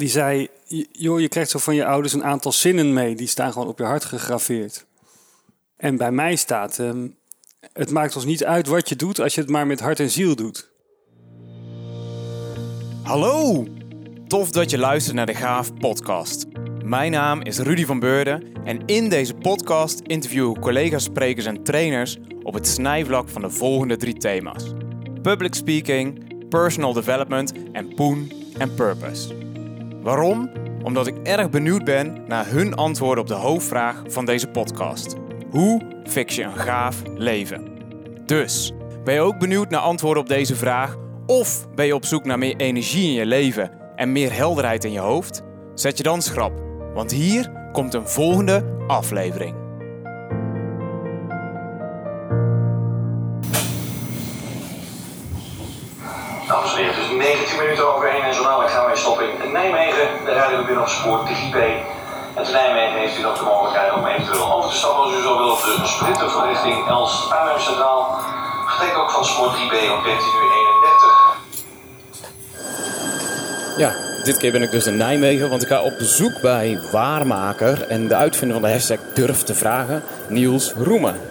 Die zei, "J- joh, je krijgt zo van je ouders een aantal zinnen mee. Die staan gewoon op je hart gegraveerd. En bij mij staat, ehm, het maakt ons niet uit wat je doet als je het maar met hart en ziel doet. Hallo! Tof dat je luistert naar de Gaaf podcast. Mijn naam is Rudy van Beurden en in deze podcast interview ik collega's, sprekers en trainers op het snijvlak van de volgende drie thema's. Public speaking, personal development en poen en purpose. Waarom? Omdat ik erg benieuwd ben naar hun antwoorden op de hoofdvraag van deze podcast. Hoe fix je een gaaf leven? Dus, ben je ook benieuwd naar antwoorden op deze vraag? Of ben je op zoek naar meer energie in je leven en meer helderheid in je hoofd? Zet je dan schrap, want hier komt een volgende aflevering. Dames 19 minuten over 1 en zo dadelijk gaan wij stoppen in Nijmegen. De radio binnen op spoor 3B. En te Nijmegen heeft u nog de mogelijkheid om eventueel over te stappen als u zo wil op de sprinter van richting Els Arnhem Centraal. Vertrek ook van spoor 3B om 13 uur 31. Ja, dit keer ben ik dus in Nijmegen, want ik ga op bezoek bij Waarmaker en de uitvinder van de hashtag Durf te Vragen, Niels Roemen.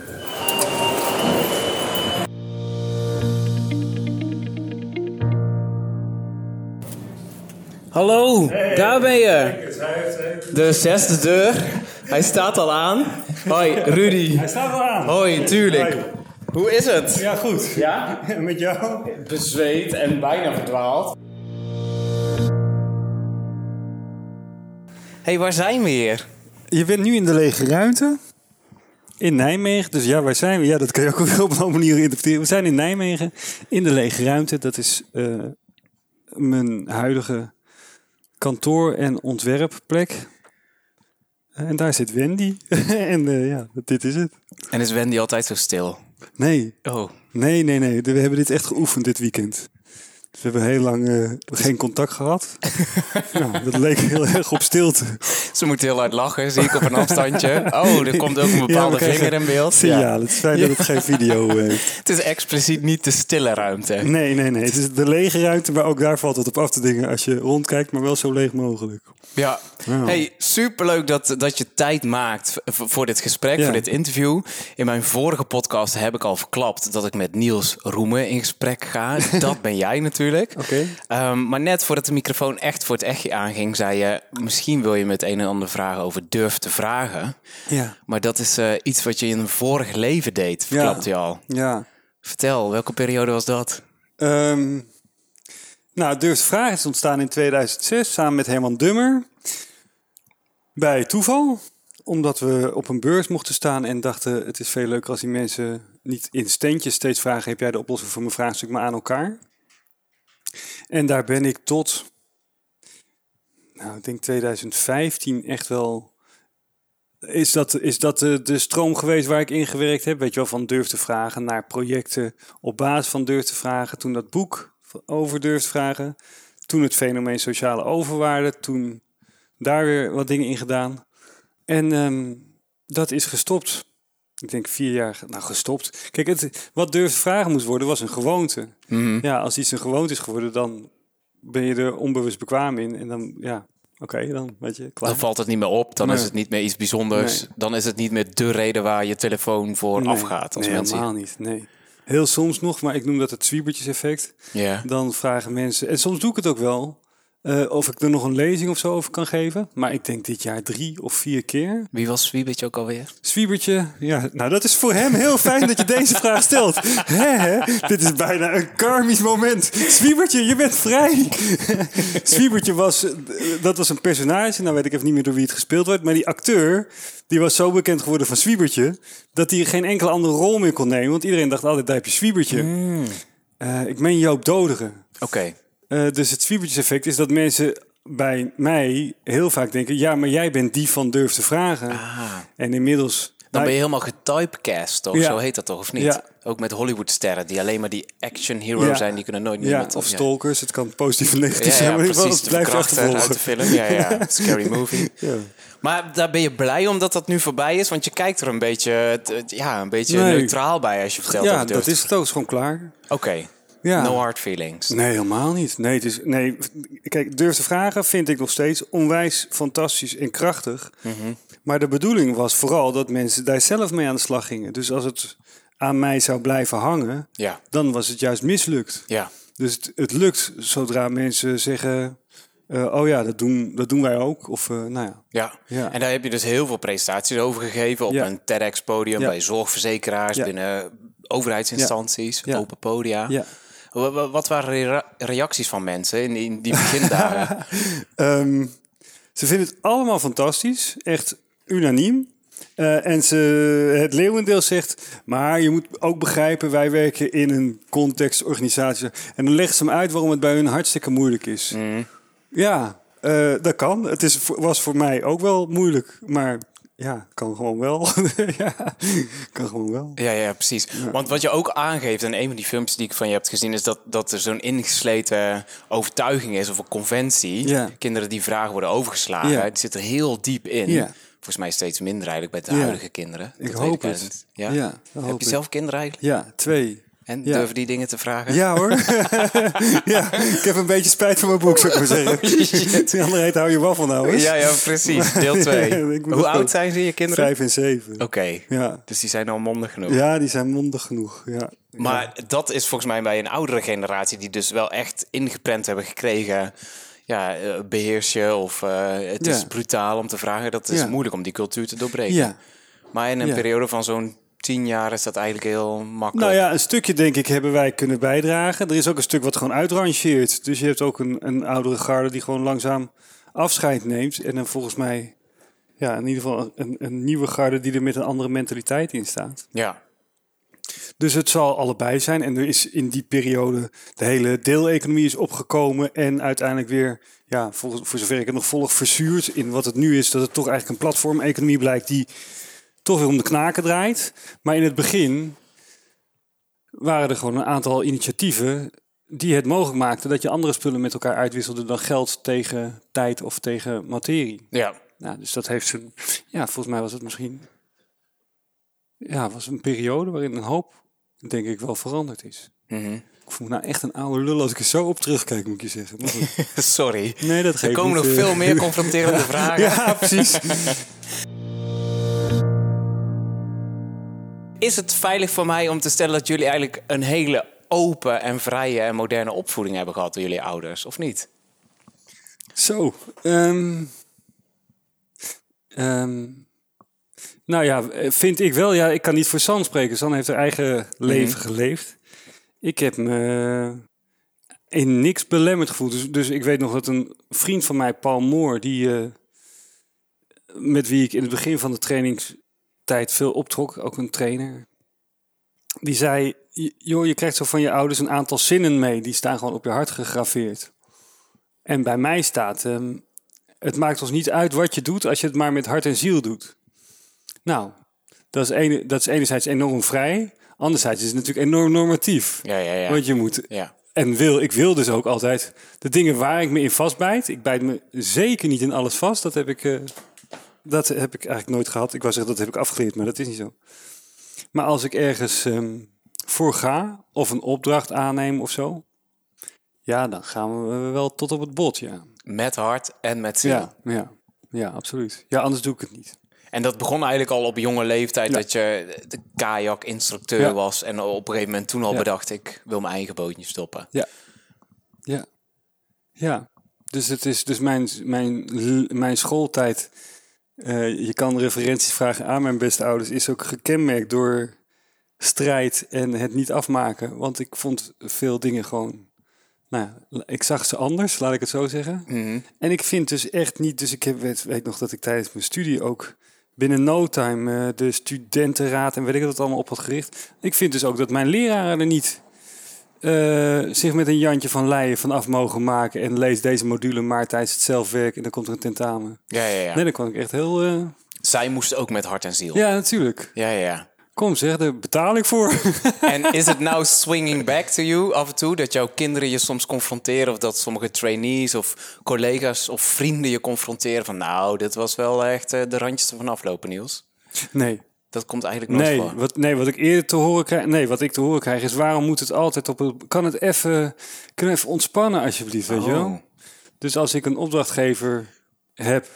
Hallo, daar ben je. De zesde deur. Hij staat al aan. Hoi, Rudy. Hij staat wel aan. Hoi, tuurlijk. Hoi. Hoe is het? Ja, goed. Ja? Met jou? Bezweet en bijna verdwaald. hey, waar zijn we hier? Je bent nu in de lege ruimte. In Nijmegen. Dus ja, waar zijn we? Ja, dat kan je ook op een andere manier interpreteren. We zijn in Nijmegen. In de lege ruimte. Dat is eh, mijn huidige kantoor- en ontwerpplek. En daar zit Wendy. en eh, ja, dit is het. En is Wendy altijd zo stil? Nee, Oh, nee, nee, nee. We hebben dit echt geoefend dit weekend. Dus we hebben heel lang eh, geen contact gehad. nou, dat leek heel erg op stilte. ze moet heel hard lachen, zie ik op een afstandje. Oh, er komt ook een Ja, bepaalde krijgen vinger in beeld. Signaal. Ja. Het is fijn dat het geen video heeft. Het is expliciet niet de stille ruimte. Nee, nee, nee. Het is de lege ruimte, maar ook daar valt het op af te dingen als je rondkijkt, maar wel zo leeg mogelijk. Ja. Ja. Hey, superleuk dat, dat je tijd maakt voor dit gesprek, Ja. voor dit interview. In mijn vorige podcast heb ik al verklapt dat ik met Niels Roemen in gesprek ga. Dat ben jij natuurlijk. Oké. Ehm, maar net voordat de microfoon echt voor het echtje aanging, zei je... misschien wil je me het een en ander vragen over durf te vragen. Ja. Maar dat is eh, iets wat je in een vorig leven deed, verklapte je al. Ja. Vertel, welke periode was dat? Ehm, nou, Durf te Vragen is ontstaan in 2006 samen met Herman Dummer. Bij toeval. Omdat we op een beurs mochten staan en dachten... het is veel leuker als die mensen niet in standjes steeds vragen... heb jij de oplossing voor mijn vraagstuk, maar aan elkaar. En daar ben ik tot... Nou, ik denk 2015 echt wel... Is dat, is dat de, de stroom geweest waar ik in gewerkt heb? Weet je wel, van durf te vragen naar projecten op basis van durf te vragen. Toen dat boek over durf te vragen. Toen het fenomeen sociale overwaarde. Toen daar weer wat dingen in gedaan. En ehm, dat is gestopt. Ik denk vier jaar, nou gestopt. Kijk, het, wat durf te vragen moest worden was een gewoonte. Mhm. Ja, als iets een gewoonte is geworden, dan ben je er onbewust bekwaam in. En dan, ja, oké, dan weet je, klaar. Dan valt het niet meer op, dan Nee. is het niet meer iets bijzonders. Nee. Dan is het niet meer de reden waar je telefoon voor Nee, afgaat. Als nee, mensen... helemaal niet, nee. Heel soms nog, maar ik noem dat het zwiebertjes-effect. Ja. Dan vragen mensen, en soms doe ik het ook wel, eh, of ik er nog een lezing of zo over kan geven. Maar ik denk dit jaar drie of vier keer. Wie was Swiebetje ook alweer? Zwiebertje, ja, nou dat is voor hem heel fijn dat je deze vraag stelt. Hè, hè? Dit is bijna een karmisch moment. Zwiebertje, je bent vrij. Zwiebertje was, dat was een personage, nou weet ik even niet meer door wie het gespeeld werd. Maar die acteur, die was zo bekend geworden van Zwiebertje, dat hij geen enkele andere rol meer kon nemen. Want iedereen dacht altijd, daar heb je Zwiebertje. Eh, ik meen Joop Doderen. Oké. Eh, dus het zwiebertjeseffect is dat mensen bij mij heel vaak denken... ja, maar jij bent die van durf te vragen. Ah. En inmiddels... Dan ben je helemaal getypecast, toch? Ja. Zo heet dat toch, of niet? Ja. Ook met Hollywoodsterren die alleen maar die action hero Ja. zijn. Die kunnen nooit met... of stalkers. Het kan positief Ja, negatief ja, zijn, maar precies. het blijft verkrachten uit de achtervolgen. film. Ja, ja. Scary movie. Ja. Maar daar ben je blij omdat dat nu voorbij is? Want je kijkt er een beetje, het- ja, een beetje Nee. neutraal bij als je vertelt Ja, dat is het ook. is gewoon klaar. Oké. Ja. No hard feelings. Nee, helemaal niet. Nee, het is, nee, kijk, durf te vragen vind ik nog steeds onwijs fantastisch en krachtig. Mhm. Maar de bedoeling was vooral dat mensen daar zelf mee aan de slag gingen. Dus als het aan mij zou blijven hangen, Ja, dan was het juist mislukt. ja, Dus het, het lukt zodra mensen zeggen, eh, oh ja, dat doen, dat doen wij ook. Of eh, nou ja. ja. Ja. En daar heb je dus heel veel presentaties over gegeven op Ja. een TEDx-podium, Ja. bij zorgverzekeraars, binnen overheidsinstanties, open podia. ja. Wa- wa- Wat waren reacties van mensen in, in die begindagen? Ehm, ze vinden het allemaal fantastisch, echt unaniem. Eh, en ze, het leeuwendeel zegt, maar je moet ook begrijpen, wij werken in een contextorganisatie. En dan leggen ze hem uit waarom het bij hun hartstikke moeilijk is. Ja, eh, dat kan. Het is, was voor mij ook wel moeilijk, maar ja, kan gewoon wel. ja, kan gewoon wel. Ja, ja, precies. Want wat je ook aangeeft in een van die filmpjes die ik van je hebt gezien, is dat, dat er zo'n ingesleten overtuiging is of een conventie. Ja. Kinderen die vragen worden overgeslagen, Ja. die zitten er heel diep in. Volgens mij steeds minder eigenlijk bij de huidige kinderen. Ik Dat hoop het. Ja? Heb je zelf kinderen eigenlijk? Ja, twee. En Ja. durven die dingen te vragen? Ja hoor. ja, ik heb een beetje spijt van mijn boek, zou ik maar zeggen. Die andere heet hou je van nou eens. ja, ja, precies. Deel 2. Ik moet Hoe oud zijn ze, je kinderen? Vijf en zeven. Oké, Ja. dus die zijn al mondig genoeg. ja, die zijn mondig genoeg. Ja. Maar dat is volgens mij bij een oudere generatie die dus wel echt ingeprent hebben gekregen. Ja, eh, beheers je of eh, het Ja. is brutaal om te vragen. Dat is Ja. moeilijk om die cultuur te doorbreken. ja. Maar in een periode van zo'n tien jaar is dat eigenlijk heel makkelijk. Nou ja, een stukje denk ik hebben wij kunnen bijdragen. Er is ook een stuk wat gewoon uitrangeert. Dus je hebt ook een, een oudere garde die gewoon langzaam afscheid neemt. En dan volgens mij, ja, in ieder geval een, een nieuwe garde die er met een andere mentaliteit in staat. Ja, Dus het zal allebei zijn. En er is in die periode de hele deeleconomie is opgekomen. En uiteindelijk weer, ja, voor, voor zover ik het nog volg, verzuurd in wat het nu is. Dat het toch eigenlijk een platformeconomie blijkt die toch weer om de knaken draait. Maar in het begin waren er gewoon een aantal initiatieven die het mogelijk maakten dat je andere spullen met elkaar uitwisselde dan geld tegen tijd of tegen materie. ja. Nou, dus dat heeft zijn. Ja, volgens mij was het misschien. Ja, was een periode waarin een hoop, denk ik, wel veranderd is. Mhm. Ik voel me nou echt een oude lul als ik er zo op terugkijk, moet ik je zeggen. Sorry. Nee, dat Er geeft komen niet, nog eh. veel meer confronterende vragen. Ja, precies. Is het veilig voor mij om te stellen dat jullie eigenlijk een hele open en vrije en moderne opvoeding hebben gehad door jullie ouders, of niet? Zo. ehm, ehm, nou ja, vind ik wel. Ja, ik kan niet voor San spreken. San heeft haar eigen leven geleefd. Ik heb me in niks belemmerd gevoeld. Dus, dus ik weet nog dat een vriend van mij, Paul Moor, die, eh, met wie ik in het begin van de trainingstijd veel optrok, ook een trainer, die zei: "J- Joh, je krijgt zo van je ouders een aantal zinnen mee. Die staan gewoon op je hart gegraveerd. En bij mij staat, ehm, het maakt ons niet uit wat je doet als je het maar met hart en ziel doet. Nou, dat is, ene, dat is enerzijds enorm vrij. Anderzijds is het natuurlijk enorm normatief. Ja, ja, ja. Want je moet, ja. en wil, ik wil dus ook altijd de dingen waar ik me in vastbijt. Ik bijt me zeker niet in alles vast. Dat heb ik, eh, dat heb ik eigenlijk nooit gehad. Ik wou zeggen, dat heb ik afgeleerd, maar dat is niet zo. Maar als ik ergens ehm, voor ga, of een opdracht aanneem of zo... Ja, dan gaan we wel tot op het bot, ja. Met hart en met ziel. Ja, ja, ja, absoluut. Ja, anders doe ik het niet. En dat begon eigenlijk al op jonge leeftijd Ja. dat je de kajak-instructeur Ja. was. En op een gegeven moment toen al Ja. bedacht, ik wil mijn eigen bootje stoppen. Ja. Ja. Ja. Dus het is dus mijn, mijn, mijn schooltijd. Eh, je kan referenties vragen aan mijn beste ouders. Is ook gekenmerkt door strijd en het niet afmaken. Want ik vond veel dingen gewoon. Nou, ik zag ze anders, laat ik het zo zeggen. Mhm. En ik vind dus echt niet. Dus ik heb, weet, weet nog dat ik tijdens mijn studie ook binnen no time eh, de studentenraad en weet ik wat allemaal op had gericht. Ik vind dus ook dat mijn leraren er niet eh, zich met een Jantje van Leijen van af mogen maken en lees deze module maar tijdens het zelfwerk en dan komt er een tentamen. Ja, ja, ja. Nee, dan kon ik echt heel. eh, Zij moesten ook met hart en ziel. Ja, natuurlijk. ja, ja. ja. Kom zeg, daar betaal ik voor. En is het nou swinging back to you af en toe? Dat jouw kinderen je soms confronteren? Of dat sommige trainees of collega's of vrienden je confronteren? Van nou, dit was wel echt eh, de randjes ervan aflopen, Niels. nee, Dat komt eigenlijk nooit Nee voor. wat, nee, wat ik eerder te horen krijg, nee, wat ik te horen krijg is waarom moet het altijd op een, kan het even, kunnen even ontspannen alsjeblieft, weet je Oh. wel? Dus als ik een opdrachtgever heb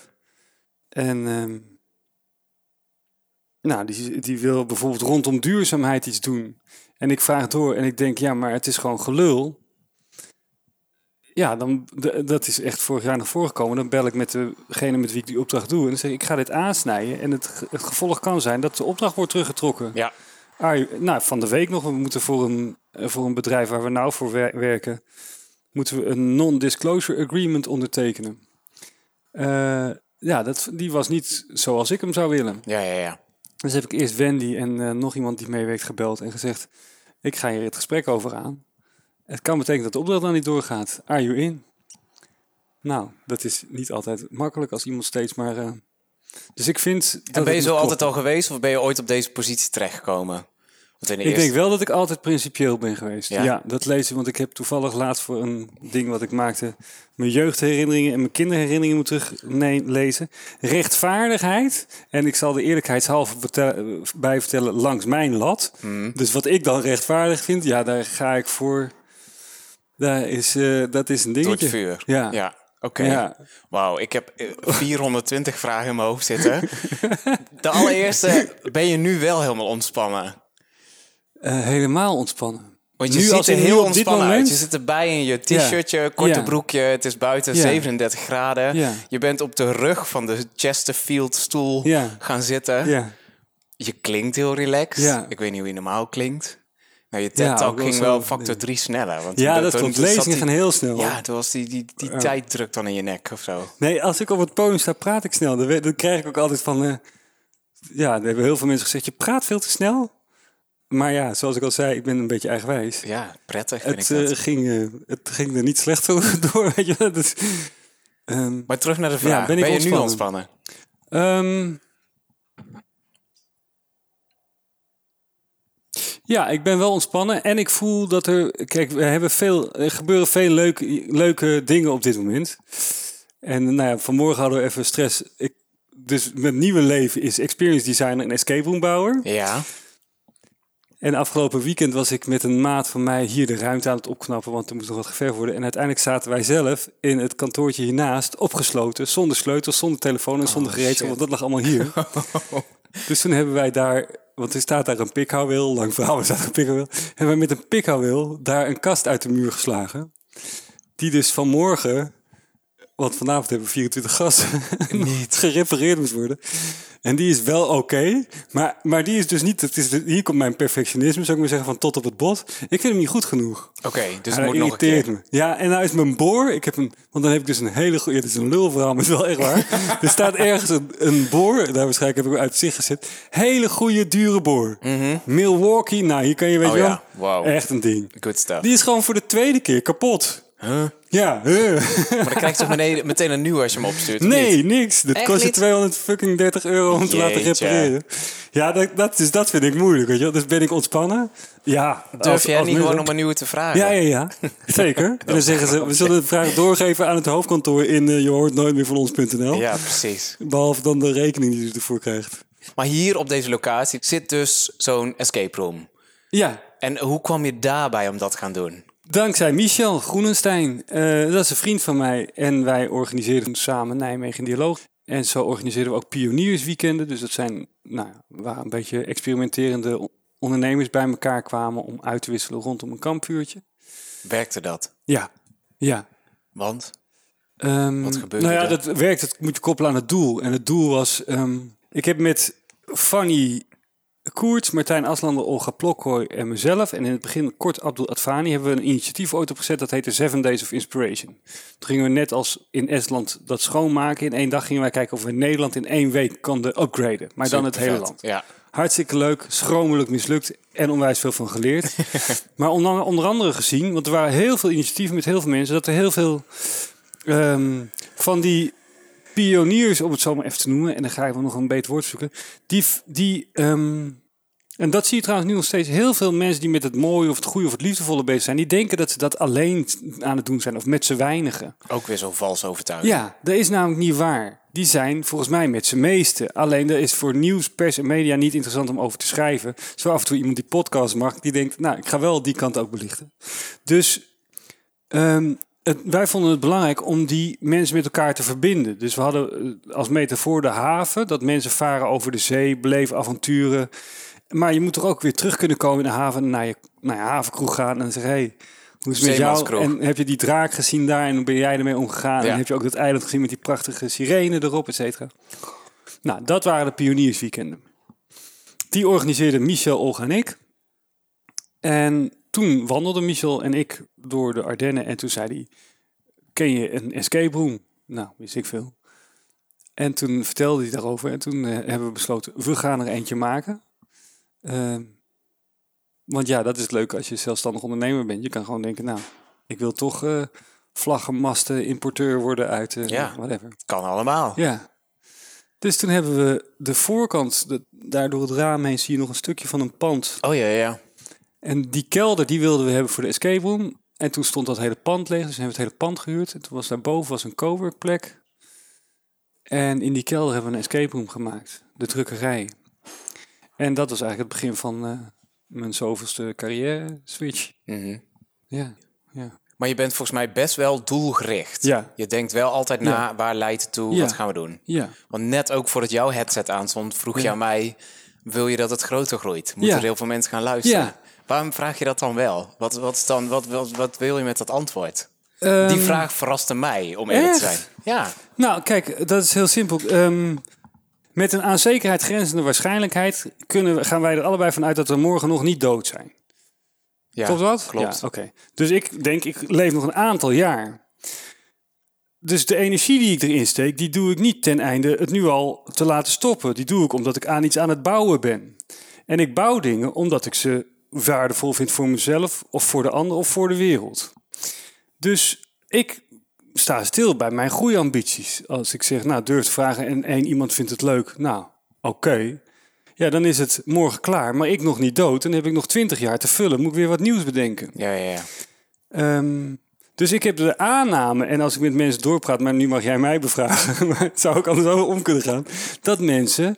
en ehm, nou, die, die wil bijvoorbeeld rondom duurzaamheid iets doen en ik vraag door en ik denk ja, maar het is gewoon gelul. Ja, dan dat is echt vorig jaar nog voorgekomen. Dan bel ik met degene met wie ik die opdracht doe en dan zeg ik, ik ga dit aansnijden en het, ge- het gevolg kan zijn dat de opdracht wordt teruggetrokken. Ja, Ah, nou, van de week nog. We moeten voor een, voor een bedrijf waar we nou voor wer- werken, moeten we een non-disclosure agreement ondertekenen. Eh, ja, dat, die was niet zoals ik hem zou willen. ja, ja, ja. Dus heb ik eerst Wendy en eh, nog iemand die meewerkt gebeld en gezegd: Ik ga hier het gesprek over aan. Het kan betekenen dat de opdracht dan niet doorgaat. Are you in? Nou, dat is niet altijd makkelijk als iemand steeds maar. eh, dus ik vind. Dat En ben je zo altijd al geweest of ben je ooit op deze positie terechtgekomen? De Ik eerste... denk wel dat ik altijd principieel ben geweest. Ja? Ja, dat lees ik, want ik heb toevallig laatst voor een ding wat ik maakte... mijn jeugdherinneringen en mijn kinderherinneringen moet teruglezen. Rechtvaardigheid, en ik zal de eerlijkheidshalve bij vertellen, langs mijn lat. Mhm. Dus wat ik dan rechtvaardig vind, ja, daar ga ik voor... Daar is, eh, dat is een Door dingetje. het vuur. Ja. Ja, oké. Ja. Wauw, ik heb eh, 420 vragen in mijn hoofd zitten. De allereerste, ben je nu wel helemaal ontspannen? Eh, helemaal ontspannen. Want je Nu ziet als er heel ontspannen uit. Je zit erbij in je t-shirtje, korte Ja. broekje. Het is buiten Ja. 37 graden. Ja. Je bent op de rug van de Chesterfield stoel gaan zitten. Ja, Je klinkt heel relaxed. Ja. Ik weet niet hoe je normaal klinkt. Nou, je ook wel ging wel factor 3 sneller. Want ja dat toen klopt. zat Lezingen die- gaan heel snel. Ja, toen was die, die, die tijddruk dan in je nek of zo. Nee, als ik op het podium sta, praat ik snel. Dan, krijg ik ook altijd van... eh, ja, er hebben heel veel mensen gezegd, je praat veel te snel. Maar ja, zoals ik al zei, ik ben een beetje eigenwijs. Ja, prettig vind Het, ik dat. eh, ging, eh, het ging er niet slecht door, weet je. Dus, ehm, Maar terug naar de vraag. Ja, ben ben, ik je nu ontspannen? ontspannen? Ja, ik ben wel ontspannen en ik voel dat er... Kijk, we hebben veel, er gebeuren veel leuke, leuke dingen op dit moment. En nou ja, vanmorgen hadden we even stress. Ik, dus mijn nieuwe leven is experience designer en escape room bouwer. Ja. En afgelopen weekend was ik met een maat van mij hier de ruimte aan het opknappen, want er moest nog wat geverfd worden. En uiteindelijk zaten wij zelf in het kantoortje hiernaast, opgesloten, zonder sleutels, zonder telefoon en zonder gereedschap, shit. want dat lag allemaal hier. dus toen hebben wij daar, want er staat daar een pikhouwwil, lang verhaal, er staat een pikhouwwil, hebben wij met een pikhouwwil daar een kast uit de muur geslagen. Die dus vanmorgen, want vanavond hebben we 24 gasten, niet gerepareerd moest worden. En die is wel oké, maar, maar die is dus niet, het is, hier komt mijn perfectionisme, zou ik maar zeggen, van tot op het bot. Ik vind hem niet goed genoeg. Oké, dus Ja, het dat moet nog een keer. me. Ja, en nou is mijn boor. Ik heb een, want dan heb ik dus een hele goede. Het is een lulverhaal, maar het is wel echt waar. er staat ergens een, een boor. Daar waarschijnlijk heb ik hem uit zicht gezet. Hele goede, dure boor. Milwaukee. Nou, hier kan je weet. Oh je ja, wel. wauw. Echt een ding. Good stuff. Die is gewoon voor de tweede keer kapot. Ja, huh. Maar dan krijg je toch meteen, meteen een nieuw als je hem opstuurt? niet? Nee, niks. Dat Echt kost je niet? 200 fucking 30 euro om te laten repareren. Ja, dat, dat, is, dat vind ik moeilijk, weet je wel. Dus ben ik ontspannen? Ja. Durf als- jij als niet gewoon om een nieuwe te vragen? Ja, ja, ja. Zeker. En dan zeggen ze, we zullen de vraag doorgeven aan het hoofdkantoor in eh, je hoort nooit meer van ons.nl. Ja, precies. Behalve dan de rekening die je ervoor krijgt. Maar hier op deze locatie zit dus zo'n escape room. Ja, En hoe kwam je daarbij om dat te gaan doen? Dankzij Michel Groenenstein. Eh, dat is een vriend van mij. En wij organiseerden samen Nijmegen Dialoog. En zo organiseerden we ook pioniersweekenden. Dus dat zijn, nou, ja, waar een beetje experimenterende on- ondernemers bij elkaar kwamen om uit te wisselen rondom een kampvuurtje. Werkte dat? Ja, ja. Want? Ehm, Wat gebeurde Nou ja, er? dat werkt. Dat moet je koppelen aan het doel. En het doel was... ehm, ik heb met Fanny Koerts, Martijn Aslander, Olga Plokhooi en mezelf... en in het begin kort Abdul Advani... hebben we een initiatief ooit opgezet. Dat heette Seven Days of Inspiration. Toen gingen we net als in Estland dat schoonmaken. In één dag gingen wij kijken of we Nederland in één week konden upgraden. Maar dan het hele land. Ja. Hartstikke leuk, schromelijk mislukt en onwijs veel van geleerd. maar onder, onder andere gezien, want er waren heel veel initiatieven met heel veel mensen, dat er heel veel ehm, van die pioniers, om het zo maar even te noemen, en dan ga ik wel nog een beter woord zoeken, die, die ehm, en dat zie je trouwens nu nog steeds, heel veel mensen die met het mooie of het goede of het liefdevolle bezig zijn, die denken dat ze dat alleen aan het doen zijn of met z'n weinigen. Ook weer zo vals overtuiging. Ja, dat is namelijk niet waar. die zijn volgens mij met z'n meeste. Alleen dat is voor nieuws, pers en media niet interessant om over te schrijven. Zo af en toe iemand die podcast mag, die denkt, nou, ik ga wel die kant ook belichten. Dus ehm, het, wij vonden het belangrijk om die mensen met elkaar te verbinden. Dus we hadden eh, als metafoor de haven, dat mensen varen over de zee, beleven avonturen. Maar je moet toch ook weer terug kunnen komen in de haven, naar je, naar je havenkroeg gaan en zeggen, hey, hoe is het met jou? En heb je die draak gezien daar en hoe ben jij ermee omgegaan? Ja. En heb je ook dat eiland gezien met die prachtige sirene erop, et cetera? Nou, dat waren de pioniersweekenden. Die organiseerden Michel, Olga en ik. En toen wandelden Michel en ik door de Ardennen en toen zei hij, ken je een escape room? Nou, wist ik veel. En toen vertelde hij daarover en toen eh, hebben we besloten, we gaan er eentje maken. Ehm, want ja, dat is het leuke als je zelfstandig ondernemer bent. Je kan gewoon denken, nou, ik wil toch eh vlaggenmasten importeur worden uit eh Ja. whatever. Kan allemaal. Ja. Dus toen hebben we de voorkant, de, daar door het raam heen zie je nog een stukje van een pand. Oh ja, ja. En die kelder, die wilden we hebben voor de escape room. En toen stond dat hele pand leeg, dus we hebben we het hele pand gehuurd. En toen was daarboven was een coworkplek. En in die kelder hebben we een escape room gemaakt. De drukkerij. En dat was eigenlijk het begin van eh, mijn zoveelste carrière switch. Mhm. Ja, ja. Maar je bent volgens mij best wel doelgericht. Ja. Je denkt wel altijd Ja. na, waar leidt het toe, Ja. wat gaan we doen? Ja, Want net ook voordat jouw headset aanstond, vroeg je aan mij... wil je dat het groter groeit? Moeten er heel veel mensen gaan luisteren? Waarom vraag je dat dan wel? Wat, wat, is dan, wat, wat, wat wil je met dat antwoord? Die Ehm, vraag verraste mij, om eerlijk te zijn. Ja, Nou, kijk, dat is heel simpel. Ehm, met een aan zekerheid grenzende waarschijnlijkheid kunnen we, gaan wij er allebei van uit dat we morgen nog niet dood zijn. ja Klopt dat? Klopt. Ja, Oké. Dus ik denk, ik leef nog een aantal jaar. Dus de energie die ik erin steek, die doe ik niet ten einde het nu al te laten stoppen. Die doe ik omdat ik aan iets aan het bouwen ben. En ik bouw dingen omdat ik ze waardevol vind voor mezelf, of voor de ander, of voor de wereld. Dus ik sta stil bij mijn groeiambities. Als ik zeg, nou, durf te vragen en één iemand vindt het leuk. Nou, oké. Ja, dan is het morgen klaar, maar ik nog niet dood. Dan heb ik nog twintig jaar te vullen. Moet ik weer wat nieuws bedenken. Ja, ja, ja. Ehm, dus ik heb de aanname, en als ik met mensen doorpraat, maar nu mag jij mij bevragen, maar het zou ook anders ook om kunnen gaan, dat mensen,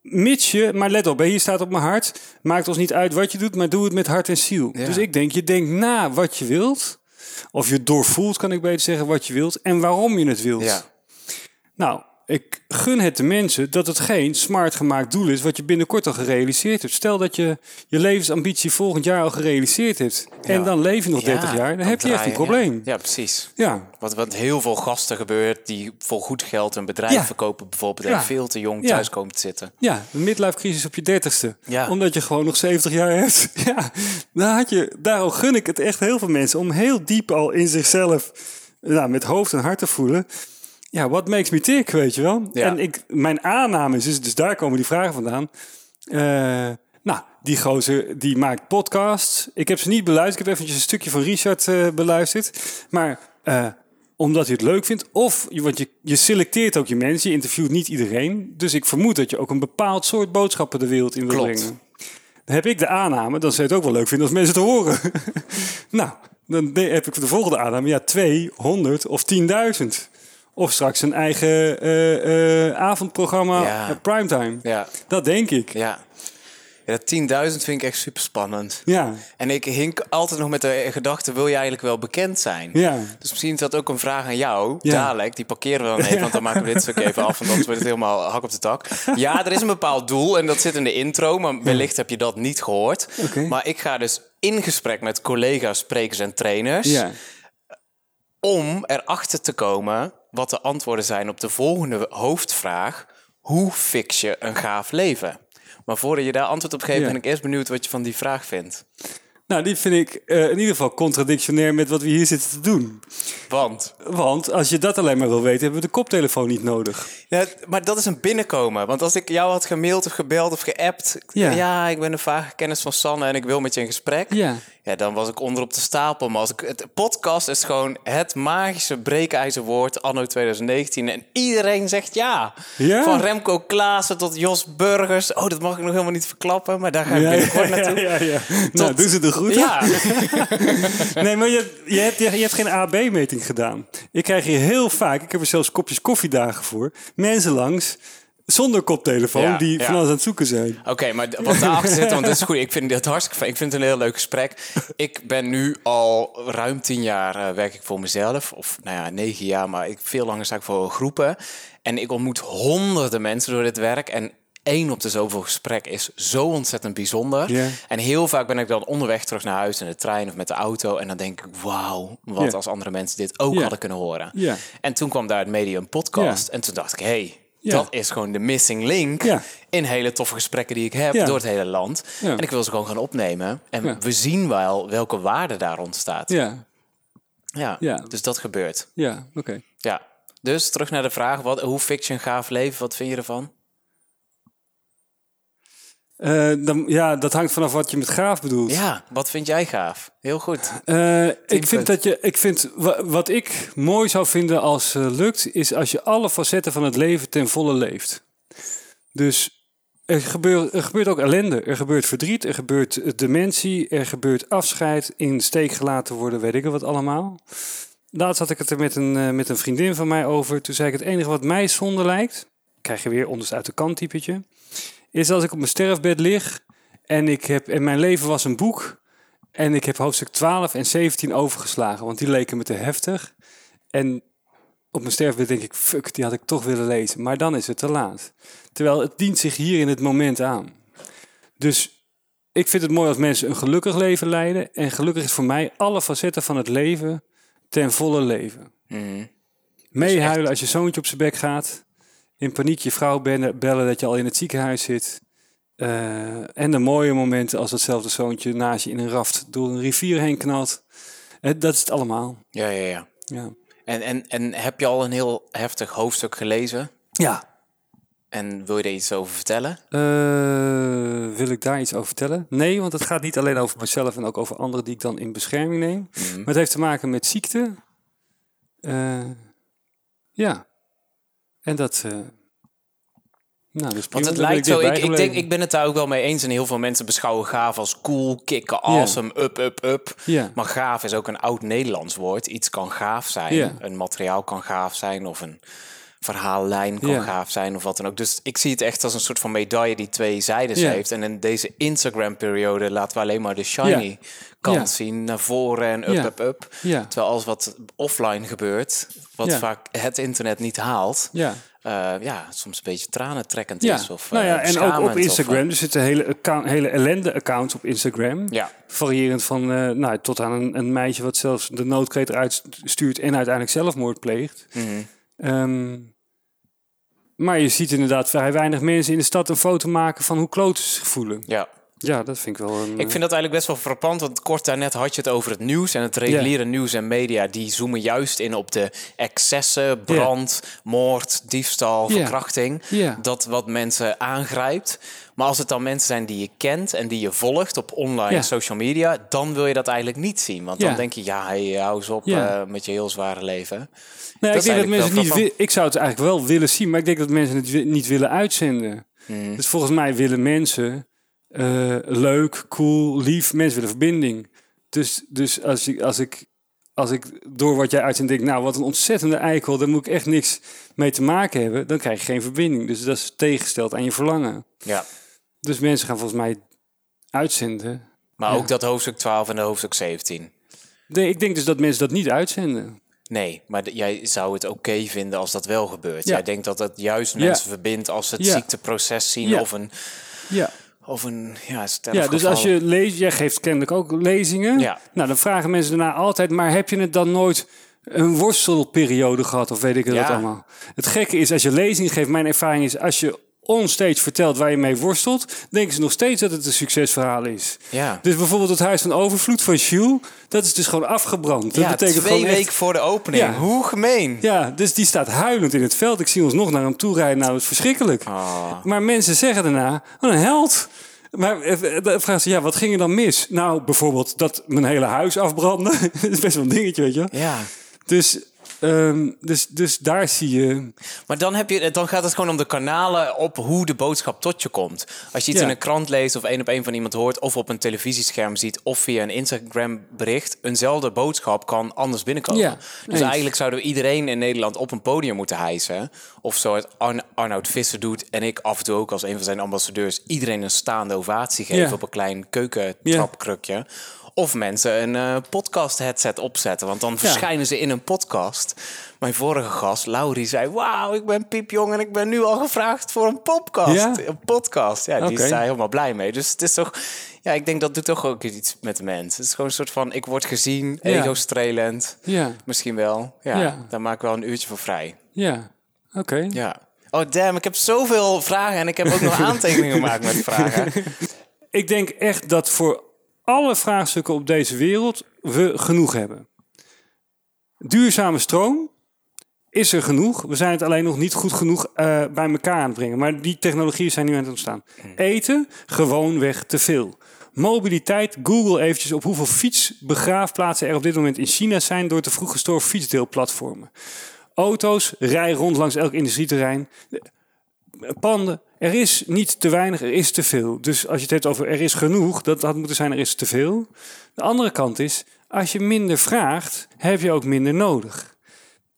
mits je, maar let op, hier staat op mijn hart, maakt ons niet uit wat je doet, maar doe het met hart en ziel. Ja. Dus ik denk, je denkt na wat je wilt, of je doorvoelt, kan ik beter zeggen, wat je wilt, en waarom je het wilt. ja. Nou, ik gun het de mensen dat het geen smart gemaakt doel is wat je binnenkort al gerealiseerd hebt. Stel dat je je levensambitie volgend jaar al gerealiseerd hebt. En dan leef je nog 30 Ja, jaar, dan, heb je echt een probleem. Ja, Ja, precies. Ja, Wat, wat heel veel gasten gebeurt die voor goed geld een bedrijf verkopen bijvoorbeeld... En veel te jong thuis komen te zitten. ja een midlife crisis op je dertigste. Ja. Omdat je gewoon nog 70 jaar hebt. Ja, dan had je, daarom gun ik het echt heel veel mensen om heel diep al in zichzelf nou, met hoofd en hart te voelen. Ja, what makes me tick, weet je wel? Ja. En ik, mijn aanname is, dus, dus daar komen die vragen vandaan. Eh, nou, die gozer die maakt podcasts. Ik heb ze niet beluisterd. Ik heb eventjes een stukje van Richard eh, beluisterd. Maar eh, omdat hij het leuk vindt. Of, je- want je, je selecteert ook je mensen. Je interviewt niet iedereen. Dus ik vermoed dat je ook een bepaald soort boodschappen de wereld in wil Klopt. brengen. Dan heb ik de aanname. Dan zou je het ook wel leuk vinden als mensen het horen. nou, dan heb ik de volgende aanname. Ja, 200 of 10.000. Of straks een eigen eh, eh, avondprogramma, Ja. eh, primetime. Ja, Dat denk ik. ja. ja 10.000 vind ik echt super spannend. Ja, En ik hink altijd nog met de gedachte, wil je eigenlijk wel bekend zijn? ja. Dus misschien is dat ook een vraag aan jou, Ja. dadelijk. Die parkeren we dan even, want dan maken we dit stuk even af. Want anders wordt het helemaal hak op de tak. Ja, er is een bepaald doel en dat zit in de intro. Maar wellicht heb je dat niet gehoord. Oké. Maar ik ga dus in gesprek met collega's, sprekers en trainers... Ja, om erachter te komen wat de antwoorden zijn op de volgende hoofdvraag. Hoe fix je een gaaf leven? Maar voordat je daar antwoord op geeft, Ja. ben ik eerst benieuwd wat je van die vraag vindt. nou die vind ik eh, in ieder geval contradictionair met wat we hier zitten te doen. Want Want als je dat alleen maar wil weten, hebben we de koptelefoon niet nodig. Ja, maar dat is een binnenkomen. Want als ik jou had gemaild of gebeld of geappt... Ja, Ja. ja ik ben een vage kennis van Sanne en ik wil met je in gesprek. Ja. Ja, dan was ik onder op de stapel. Maar als ik, het podcast is gewoon het magische breekijzerwoord anno 2019. En iedereen zegt ja. Ja? Van Remco Klaassen tot Jos Burgers. Oh, dat mag ik nog helemaal niet verklappen. Maar daar ga ik Ja, binnenkort ja, naartoe. ja, ja. Nou, doen ze de groeten. Ja, Nee, maar je, je, hebt, je hebt geen AB-meting gedaan. Ik krijg hier heel vaak, ik heb er zelfs kopjes koffiedagen voor, mensen langs zonder koptelefoon Ja, die van alles aan het zoeken zijn. Oké, maar wat daarachter zit, want dit is goed. Ik vind het hartstikke fijn. Ik vind het een heel leuk gesprek. Ik ben nu al ruim tien jaar eh, werk ik voor mezelf. Of nou ja, negen jaar, maar ik, veel langer sta ik voor groepen. En ik ontmoet honderden mensen door dit werk. En één op de zoveel gesprek is zo ontzettend bijzonder. En heel vaak ben ik dan onderweg terug naar huis in de trein of met de auto. En dan denk ik, wauw, wat als andere mensen dit ook hadden kunnen horen. En toen kwam daar het Medium podcast. En toen dacht ik, hey, Ja. dat is gewoon de missing link Ja. in hele toffe gesprekken die ik heb Ja. door het hele land. En ik wil ze gewoon gaan opnemen. En we zien wel welke waarde daar ontstaat. Ja. Ja, ja. Dus dat gebeurt. ja oké. Ja. Dus terug naar de vraag, wat, hoe een gaaf leven? Wat vind je ervan? Eh, dan, ja, dat hangt vanaf wat je met gaaf bedoelt. Ja, wat vind jij gaaf? Heel goed. Eh, ik vind dat je, ik vind wa- wat ik mooi zou vinden als eh, lukt, is als je alle facetten van het leven ten volle leeft. Dus er gebeurt, er gebeurt ook ellende, er gebeurt verdriet, er gebeurt dementie, er gebeurt afscheid, in steek gelaten worden, weet ik wat allemaal. Laatst had ik het er met een, met een vriendin van mij over. Toen zei ik, het enige wat mij zonde lijkt, krijg je weer onderste uit de kant typetje, is als ik op mijn sterfbed lig en, ik heb, en mijn leven was een boek en ik heb hoofdstuk 12 en 17 overgeslagen, want die leken me te heftig. En op mijn sterfbed denk ik, fuck, die had ik toch willen lezen. Maar dan is het te laat. Terwijl het dient zich hier in het moment aan. Dus ik vind het mooi als mensen een gelukkig leven leiden. En gelukkig is voor mij alle facetten van het leven ten volle leven. Mhm. Meehuilen als je zoontje op zijn bek gaat. In paniek je vrouw bellen, dat je al in het ziekenhuis zit. Eh, en de mooie momenten als datzelfde zoontje naast je in een raft door een rivier heen knalt. Eh, dat is het allemaal. Ja, ja, ja. Ja. En, en, en heb je al een heel heftig hoofdstuk gelezen? ja. En wil je er iets over vertellen? Eh, wil ik daar iets over vertellen? Nee, want het gaat niet alleen over mezelf en ook over anderen die ik dan in bescherming neem. Mhm. Maar het heeft te maken met ziekte. Ja. En dat. eh, nou, dus Want het lijkt zo, ik, ik, denk, ik ben het daar ook wel mee eens. En heel veel mensen beschouwen gaaf als cool, kicken, awesome, up, up, up. Maar gaaf is ook een oud Nederlands woord. Iets kan gaaf zijn. Een materiaal kan gaaf zijn. Of een verhaallijn kan Ja. gaaf zijn. Of wat dan ook. Dus ik zie het echt als een soort van medaille die twee zijdes Ja. heeft. En in deze Instagram-periode laten we alleen maar de shiny kant zien. Naar voren en up, up, up. Terwijl alles wat offline gebeurt, wat vaak het internet niet haalt... Ja. eh, ja, soms een beetje tranentrekkend Ja, is. Of, nou ja, eh, en ook op of, Instagram. eh, er zitten hele, account, hele ellende-accounts op Instagram. ja, Variërend van, eh, nou, tot aan een, een meisje wat zelfs de noodkreet eruit stuurt en uiteindelijk zelfmoord pleegt. mhm. Ehm, maar je ziet inderdaad vrij weinig mensen in de stad een foto maken van hoe kloten ze zich voelen. ja. Ja, dat vind ik wel een... Ik vind dat eigenlijk best wel frappant, want kort daarnet had je het over het nieuws. En het reguliere nieuws en media, die zoomen juist in op de excessen, brand, moord, diefstal, verkrachting. Dat wat mensen aangrijpt. Maar als het dan mensen zijn die je kent en die je volgt op online Ja. social media, dan wil je dat eigenlijk niet zien. Want Ja. dan denk je, ja, hey, hou eens op Ja. eh, met je heel zware leven. Dat ik denk dat mensen niet wi- Ik zou het eigenlijk wel willen zien, maar ik denk dat mensen het wi- niet willen uitzenden. Mhm. Dus volgens mij willen mensen eh, leuk, cool, lief. Mensen willen verbinding. Dus, dus als, ik, als, ik, als ik door wat jij uitzendt denk, nou wat een ontzettende eikel, daar moet ik echt niks mee te maken hebben, dan krijg je geen verbinding. Dus dat is tegengesteld aan je verlangen. Ja. Dus mensen gaan volgens mij uitzenden. Maar Ja. ook dat hoofdstuk 12 en de hoofdstuk 17. Nee, ik denk dus dat mensen dat niet uitzenden. Nee, maar jij zou het oké vinden als dat wel gebeurt. Ja. Jij denkt dat het juist Ja. mensen verbindt als ze het ziekteproces zien of een, Ja. Of een ja, Ja, dus als je leest, jij geeft kennelijk ook lezingen. Ja. Nou, dan vragen mensen daarna altijd, maar heb je het dan nooit een worstelperiode gehad of weet ik Ja. allemaal? Het gekke is, als je lezing geeft, mijn ervaring is, als je onstage vertelt waar je mee worstelt, denken ze nog steeds dat het een succesverhaal is. Ja. Dus bijvoorbeeld het Huis van Overvloed van Jules, dat is dus gewoon afgebrand. Dat ja, betekent twee echt- weken voor de opening. Ja. Hoe gemeen. Ja, dus die staat huilend in het veld. Ik zie ons nog naar hem toe rijden. Nou, dat is verschrikkelijk. Ah. Maar mensen zeggen daarna, wat een held. Maar eh, vragen ze, ja, wat ging er dan mis? Nou, bijvoorbeeld dat mijn hele huis afbrandde. dat is best wel een dingetje, weet je. Ja. Dus, ehm, dus, dus daar zie je... Maar dan, heb je, dan gaat het gewoon om de kanalen op hoe de boodschap tot je komt. Als je iets Ja. in een krant leest of één op één van iemand hoort... of op een televisiescherm ziet of via een Instagram bericht... eenzelfde boodschap kan anders binnenkomen. Ja, dus eens. eigenlijk zouden we iedereen in Nederland op een podium moeten hijsen. Of zoals Arn Arnoud Visser doet en ik af en toe ook als een van zijn ambassadeurs... iedereen een staande ovatie geven Ja. op een klein keukentrapkrukje... Of mensen een eh, podcast headset opzetten. Want dan verschijnen ze in een podcast. Mijn vorige gast, Laurie, zei... Wauw, ik ben piepjong en ik ben nu al gevraagd voor een podcast. Ja? Een podcast. Ja, die is daar helemaal blij mee. Dus het is toch... Ja, ik denk dat doet toch ook iets met de mens. Het is gewoon een soort van... Ik word gezien, Ja. ego-strelend. Ja, Misschien wel. Ja, Ja. daar maak ik wel een uurtje voor vrij. ja. Oké. Ja. Oh damn, ik heb zoveel vragen en ik heb ook nog aantekeningen gemaakt met vragen. Ik denk echt dat voor alle vraagstukken op deze wereld we genoeg hebben. Duurzame stroom is er genoeg. We zijn het alleen nog niet goed genoeg eh, bij elkaar aan het brengen. Maar die technologieën zijn nu aan het ontstaan. Eten, gewoonweg te veel. Mobiliteit, Google eventjes op hoeveel fietsbegraafplaatsen er op dit moment in China zijn door te vroeg gestorven fietsdeelplatformen. Auto's, rij rond langs elk industrieterrein panden. Er is niet te weinig, er is te veel. Dus als je het hebt over er is genoeg, dat had moeten zijn er is te veel. De andere kant is, als je minder vraagt, heb je ook minder nodig.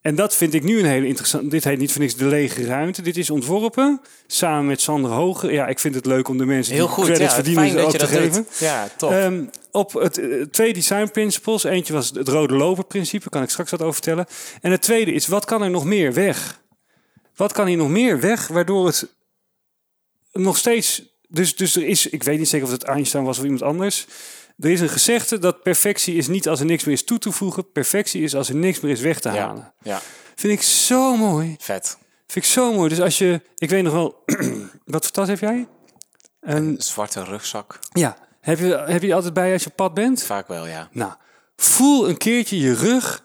En dat vind ik nu een hele interessante. Dit heet niet voor niks de lege ruimte. Dit is ontworpen samen met Sander Hoge. Ja, ik vind het leuk om de mensen Heel die goed, credits ja. verdienen ook te dat geven. doet. Ja, top. Ehm, op het eh, twee design principles. Eentje was het rode loper principe, kan ik straks wat over vertellen. En het tweede is, wat kan er nog meer weg? Wat kan hier nog meer weg, waardoor het nog steeds... Dus, dus er is, ik weet niet zeker of het Einstein was of iemand anders. Er is een gezegde dat perfectie is niet als er niks meer is toe te voegen. Perfectie is als er niks meer is weg te halen. ja, ja, Vind ik zo mooi. vet. Vind ik zo mooi. Dus als je, ik weet nog wel, wat voor tas heb jij? Een, Een zwarte rugzak. ja, heb je, heb je die altijd bij als je op pad bent? Vaak wel, ja. Nou, voel een keertje je rug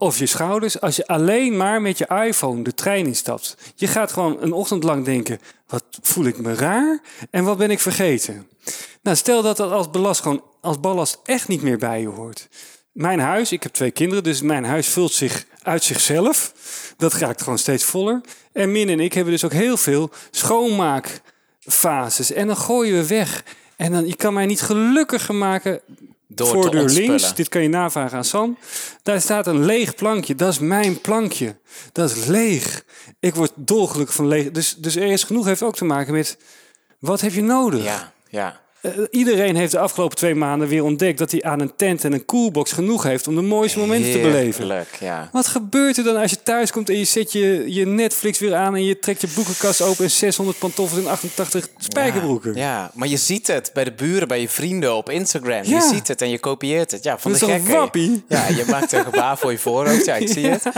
of je schouders als je alleen maar met je iPhone de trein instapt. Je gaat gewoon een ochtend lang denken, wat voel ik me raar en wat ben ik vergeten? Nou, stel dat dat als ballast gewoon als ballast echt niet meer bij je hoort. Mijn huis, ik heb twee kinderen, dus mijn huis vult zich uit zichzelf. Dat raakt gewoon steeds voller. En Min en ik hebben dus ook heel veel schoonmaakfases. En dan gooien we weg. En dan, je kan mij niet gelukkiger maken Door voordeur links, dit kan je navragen aan Sam. Daar staat een leeg plankje. Dat is mijn plankje. Dat is leeg. Ik word dolgelukkig van leeg. Dus, dus er is genoeg heeft ook te maken met wat heb je nodig? Ja, ja. Eh, iedereen heeft de afgelopen twee maanden weer ontdekt dat hij aan een tent en een coolbox genoeg heeft om de mooiste momenten te beleven. Ja. Wat gebeurt er dan als je thuis komt en je zet je, je Netflix weer aan en je trekt je boekenkast open en 600 pantoffels en 88 spijkerbroeken? Ja, ja, maar je ziet het bij de buren, bij je vrienden op Instagram. Ja. Je ziet het en je kopieert het. Ja, van Dat de gekke. wappie? Ja, je maakt een gebaar voor je voorhoofd. Ja, ik zie het.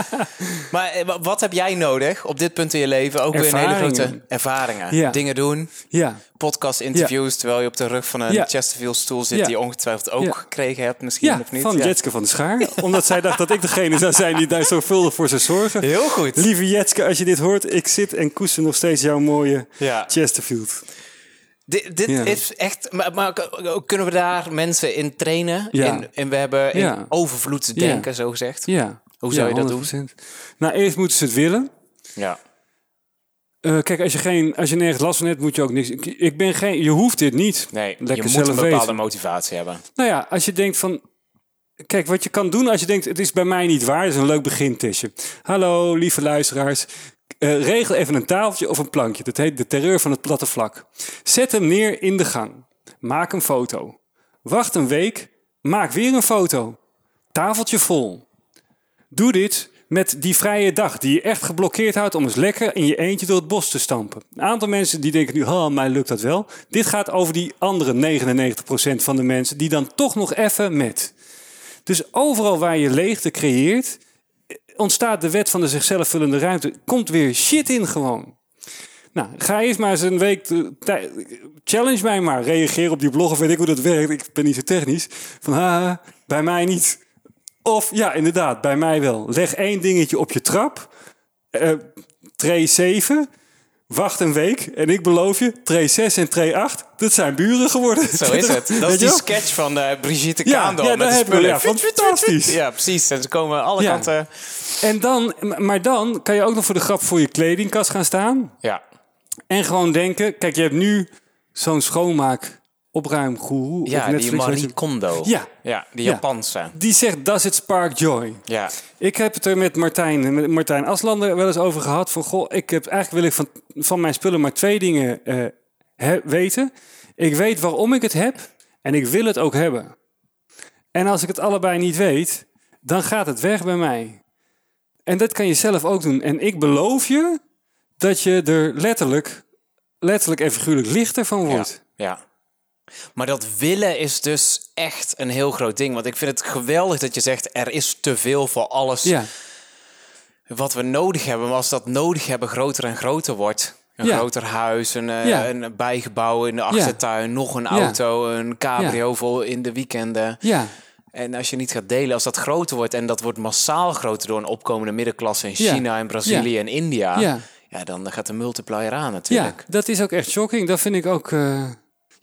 Maar eh, wa- wat heb jij nodig op dit punt in je leven? Ook weer een hele grote ervaringen. Ja. Dingen doen, Ja, podcast-interviews... terwijl je op de rug van een Ja. Chesterfield-stoel zit... Ja. die je ongetwijfeld ook Ja. gekregen hebt misschien, ja of niet? van Ja. Jetske van de Schaar. Omdat zij dacht dat ik degene zou zijn die daar zorgvuldig voor zou zorgen. Heel goed. Lieve Jetske, als je dit hoort, ik zit en koester nog steeds jouw mooie Ja. Chesterfield. Dit, dit Ja. is echt... Maar, maar kunnen we daar mensen in trainen? Ja. In, en we hebben in Ja. overvloed te Ja. denken, zo gezegd. Ja. Hoe zou Ja, je dat doen? 100%. Nou, eerst moeten ze het willen. Ja. Eh, kijk, als je, geen, als je nergens last van hebt, moet je ook niks. Ik, ik ben geen. Je hoeft dit niet. Nee, Lekker je moet een bepaalde weten. motivatie hebben. Nou ja, als je denkt van. Kijk, wat je kan doen als je denkt, het is bij mij niet waar, is een leuk begintestje. Hallo, lieve luisteraars. Eh, regel even een tafeltje of een plankje. Dat heet de terreur van het platte vlak. Zet hem neer in de gang. Maak een foto. Wacht een week. Maak weer een foto. Tafeltje vol. Doe dit met die vrije dag die je echt geblokkeerd houdt om eens lekker in je eentje door het bos te stampen. Een aantal mensen die denken nu, oh, mij lukt dat wel. Dit gaat over die andere 99% van de mensen die dan toch nog even met. Dus overal waar je leegte creëert, eh, ontstaat de wet van de zichzelf vullende ruimte. Komt weer shit in gewoon. Nou, ga eerst maar eens een week... Challenge mij maar. Reageer op die blog of weet ik hoe dat werkt. Ik ben niet zo technisch. Van, haha, bij mij niet. Of, ja, inderdaad, bij mij wel. Leg één dingetje op je trap. Eh tray 7. Wacht een week en ik beloof je, tray 6 en tray 8, dat zijn buren geworden. Zo is het. Dat is die sketch van eh, Brigitte Ja, Kaandel ja, met hebben we- spullen. ja, fantastisch. Ja, precies. En ze komen alle Ja. kanten... En dan, maar dan kan je ook nog voor de grap voor je kledingkast gaan staan. Ja. En gewoon denken, kijk, je hebt nu zo'n schoonmaak opruimgoeroe Ja, op die Netflix. Marie weet je. Kondo. Ja. Ja, die Ja. Japanse. Die zegt, does it spark joy? Ja. Ik heb het er met Martijn, met Martijn Aslander wel eens over gehad. Van, goh, ik heb, eigenlijk wil ik van, van mijn spullen maar twee dingen eh, he- weten. Ik weet waarom ik het heb en ik wil het ook hebben. En als ik het allebei niet weet, dan gaat het weg bij mij. En dat kan je zelf ook doen. En ik beloof je dat je er letterlijk, letterlijk en figuurlijk lichter van Ja. wordt. ja. Maar dat willen is dus echt een heel groot ding. Want ik vind het geweldig dat je zegt... er is te veel voor alles Ja, wat we nodig hebben. Maar als dat nodig hebben groter en groter wordt... Een Ja. groter huis, een, eh, Ja. een bijgebouw in de achtertuin... nog een auto, een cabrio vol in de weekenden... ja, En als je niet gaat delen, als dat groter wordt en dat wordt massaal groter door een opkomende middenklasse in Ja. China en Brazilië Ja. en India, Ja. ja. dan gaat de multiplier aan ja, natuurlijk. dat is ook echt shocking. Dat vind ik ook... eh,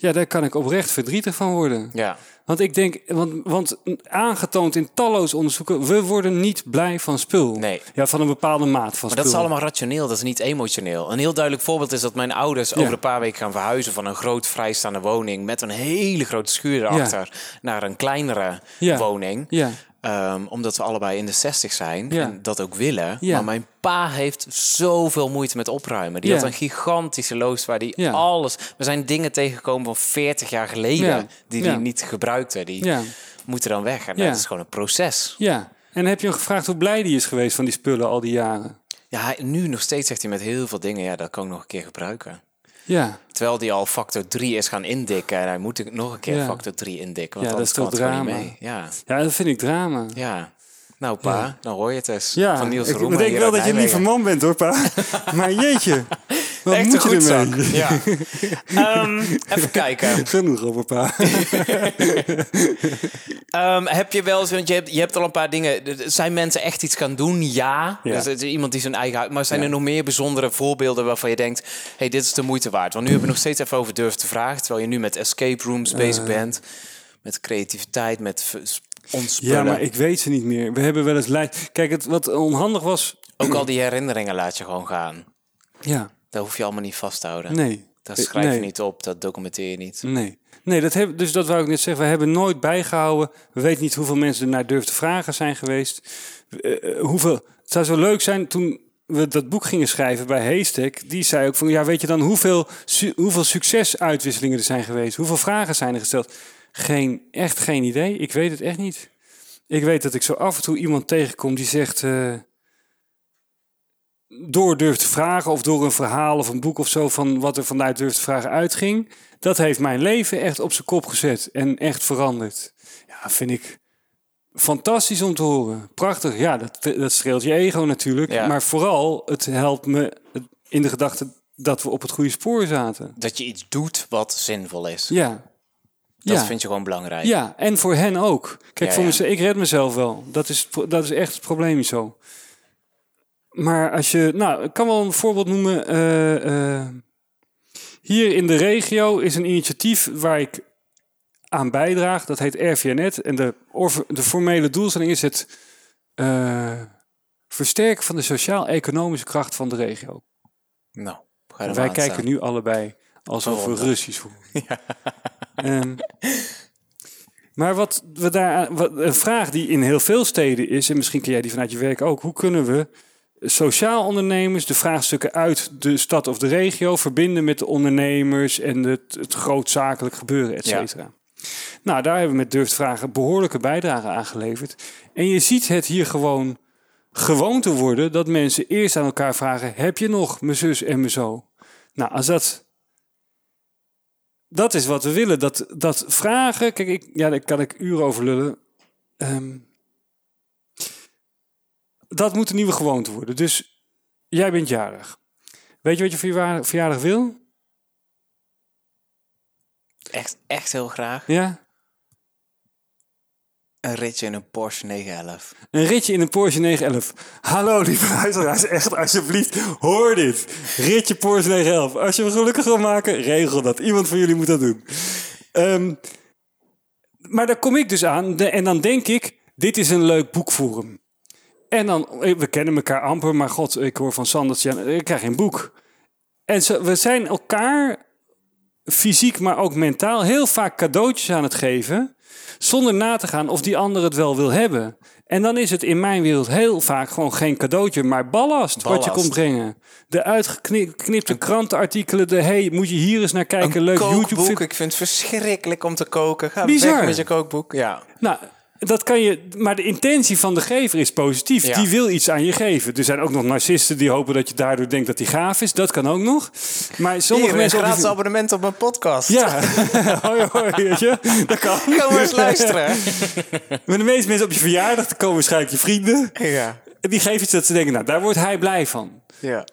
ja, daar kan ik oprecht verdrietig van worden. Ja. Want ik denk, want, want aangetoond in talloze onderzoeken, we worden niet blij van spul. Nee. Ja, van een bepaalde maat van Maar spul. dat is allemaal rationeel, dat is niet emotioneel. Een heel duidelijk voorbeeld is dat mijn ouders over een paar weken gaan verhuizen van een groot vrijstaande woning met een hele grote schuur erachter naar een kleinere Ja. woning. Ja, Ehm, omdat we allebei in de 60 zijn Ja. en dat ook willen. Ja. Maar mijn pa heeft zoveel moeite met opruimen. Die Ja. had een gigantische loods waar die alles... We zijn dingen tegengekomen van 40 jaar geleden die hij niet gebruikte. Die ja, moeten dan weg. En dat is gewoon een proces. ja. En heb je hem gevraagd hoe blij die is geweest van die spullen al die jaren? Ja, nu nog steeds zegt hij met heel veel dingen... Ja, dat kan ik nog een keer gebruiken. Ja, Terwijl die al factor 3 is gaan indikken. En hij moet nog een keer Ja. factor 3 indikken. Want Ja, dat is toch kan het gewoon drama. niet mee. Ja, ja dat vind ik drama. ja. Nou pa, dan hoor je het eens. Ja, van Niels ik Roemer denk hier wel dat je een lieve man bent hoor, pa. maar jeetje, wat Echt moet een goed zak. Ja. Ehm, even kijken. Genoeg over pa. Ehm, heb je wel eens, want je hebt, je hebt al een paar dingen. Zijn mensen echt iets gaan doen? Ja. Ja. Dus het is iemand die zijn eigen. huis- Maar zijn er nog meer bijzondere voorbeelden waarvan je denkt: hey, dit is de moeite waard? Want nu hebben we nog steeds even over durf te vragen. Terwijl je nu met escape rooms bezig bent. Met creativiteit, met ontspullen. Ja, maar ik weet ze niet meer. We hebben wel eens lijst. Kijk, het, wat onhandig was. Ook al die herinneringen laat je gewoon gaan. Ja, Dat hoef je allemaal niet vast te houden. nee. Dat Eh, schrijf je nee. niet op, dat documenteer je niet. Nee. Nee, dat heb, dus dat wou ik net zeggen. We hebben nooit bijgehouden. We weten niet hoeveel mensen er naar durf te vragen zijn geweest. Eh, eh, hoeveel, het zou zo leuk zijn toen we dat boek gingen schrijven bij Haystack. Die zei ook van, ja, weet je dan hoeveel, su- hoeveel succesuitwisselingen er zijn geweest? Hoeveel vragen zijn er gesteld? Geen, echt geen idee. Ik weet het echt niet. Ik weet dat ik zo af en toe iemand tegenkom die zegt... door durf te vragen of door een verhaal of een boek of zo van wat er vanuit durf te vragen uitging. Dat heeft mijn leven echt op zijn kop gezet en echt veranderd. Ja, vind ik fantastisch om te horen. Prachtig. Ja, dat, dat streelt je ego natuurlijk. Ja. Maar vooral, het helpt me in de gedachte dat we op het goede spoor zaten. Dat je iets doet wat zinvol is. Ja. Dat ja. vind je gewoon belangrijk. Ja, en voor hen ook. Kijk, Ja, voor mezelf, ik red mezelf wel. Dat is, dat is echt het probleem zo. Maar als je, nou, ik kan wel een voorbeeld noemen. eh, eh, hier in de regio is een initiatief waar ik aan bijdraag. Dat heet RVNet. En de, de formele doelstelling is het eh, versterken van de sociaal-economische kracht van de regio. Nou, Wij kijken staan. nu allebei alsof we. Russisch voelen. Ehm, maar wat we daar, wat, een vraag die in heel veel steden is, en misschien ken jij die vanuit je werk ook, hoe kunnen we sociaal ondernemers de vraagstukken uit de stad of de regio verbinden met de ondernemers en het, het grootzakelijk gebeuren, et Ja. cetera. Nou, daar hebben we met Durft Vragen behoorlijke bijdrage aan geleverd. En je ziet het hier gewoon gewoon te worden dat mensen eerst aan elkaar vragen: heb je nog mijn zus en mijn zo? Nou, als dat. Dat is wat we willen. Dat, dat vragen. Kijk, ik, ja, daar kan ik uren over lullen. Ehm, dat moet een nieuwe gewoonte worden. Dus jij bent jarig. Weet je wat je voor je verjaardag wil? Echt, echt heel graag. Ja? Een ritje in een Porsche 911. Een ritje in een Porsche 911. Hallo lieve luisteraars, echt alsjeblieft, hoor dit. Ritje Porsche 911. Als je me gelukkig wil maken, regel dat. Iemand van jullie moet dat doen. Ehm, maar daar kom ik dus aan en dan denk ik, dit is een leuk boek voor hem. En dan, eh, we kennen elkaar amper, maar god, ik hoor van Sanders, ja, ik krijg een boek. En zo, we zijn elkaar fysiek, maar ook mentaal heel vaak cadeautjes aan het geven. Zonder na te gaan of die ander het wel wil hebben. En dan is het in mijn wereld heel vaak gewoon geen cadeautje, maar ballast, wat je komt brengen. De uitgeknipte krantenartikelen, de hey, moet je hier eens naar kijken, Een leuk kookboek. YouTube. Ik vind het verschrikkelijk om te koken. Ga Bizar. weg met je kookboek. Ja. Nou, dat kan je, maar de intentie van de gever is positief. Ja. Die wil iets aan je geven. Er zijn ook nog narcisten die hopen dat je daardoor denkt dat hij gaaf is. Dat kan ook nog. Maar sommige Hier, een mensen. op gratis die- abonnement op mijn podcast. Ja, hoi hoi, weet je. Dat kan. Kom eens luisteren. Maar de meeste mensen op je verjaardag, komen waarschijnlijk je vrienden. ja. En die geven iets dat ze denken, nou, daar wordt hij blij van. Ja.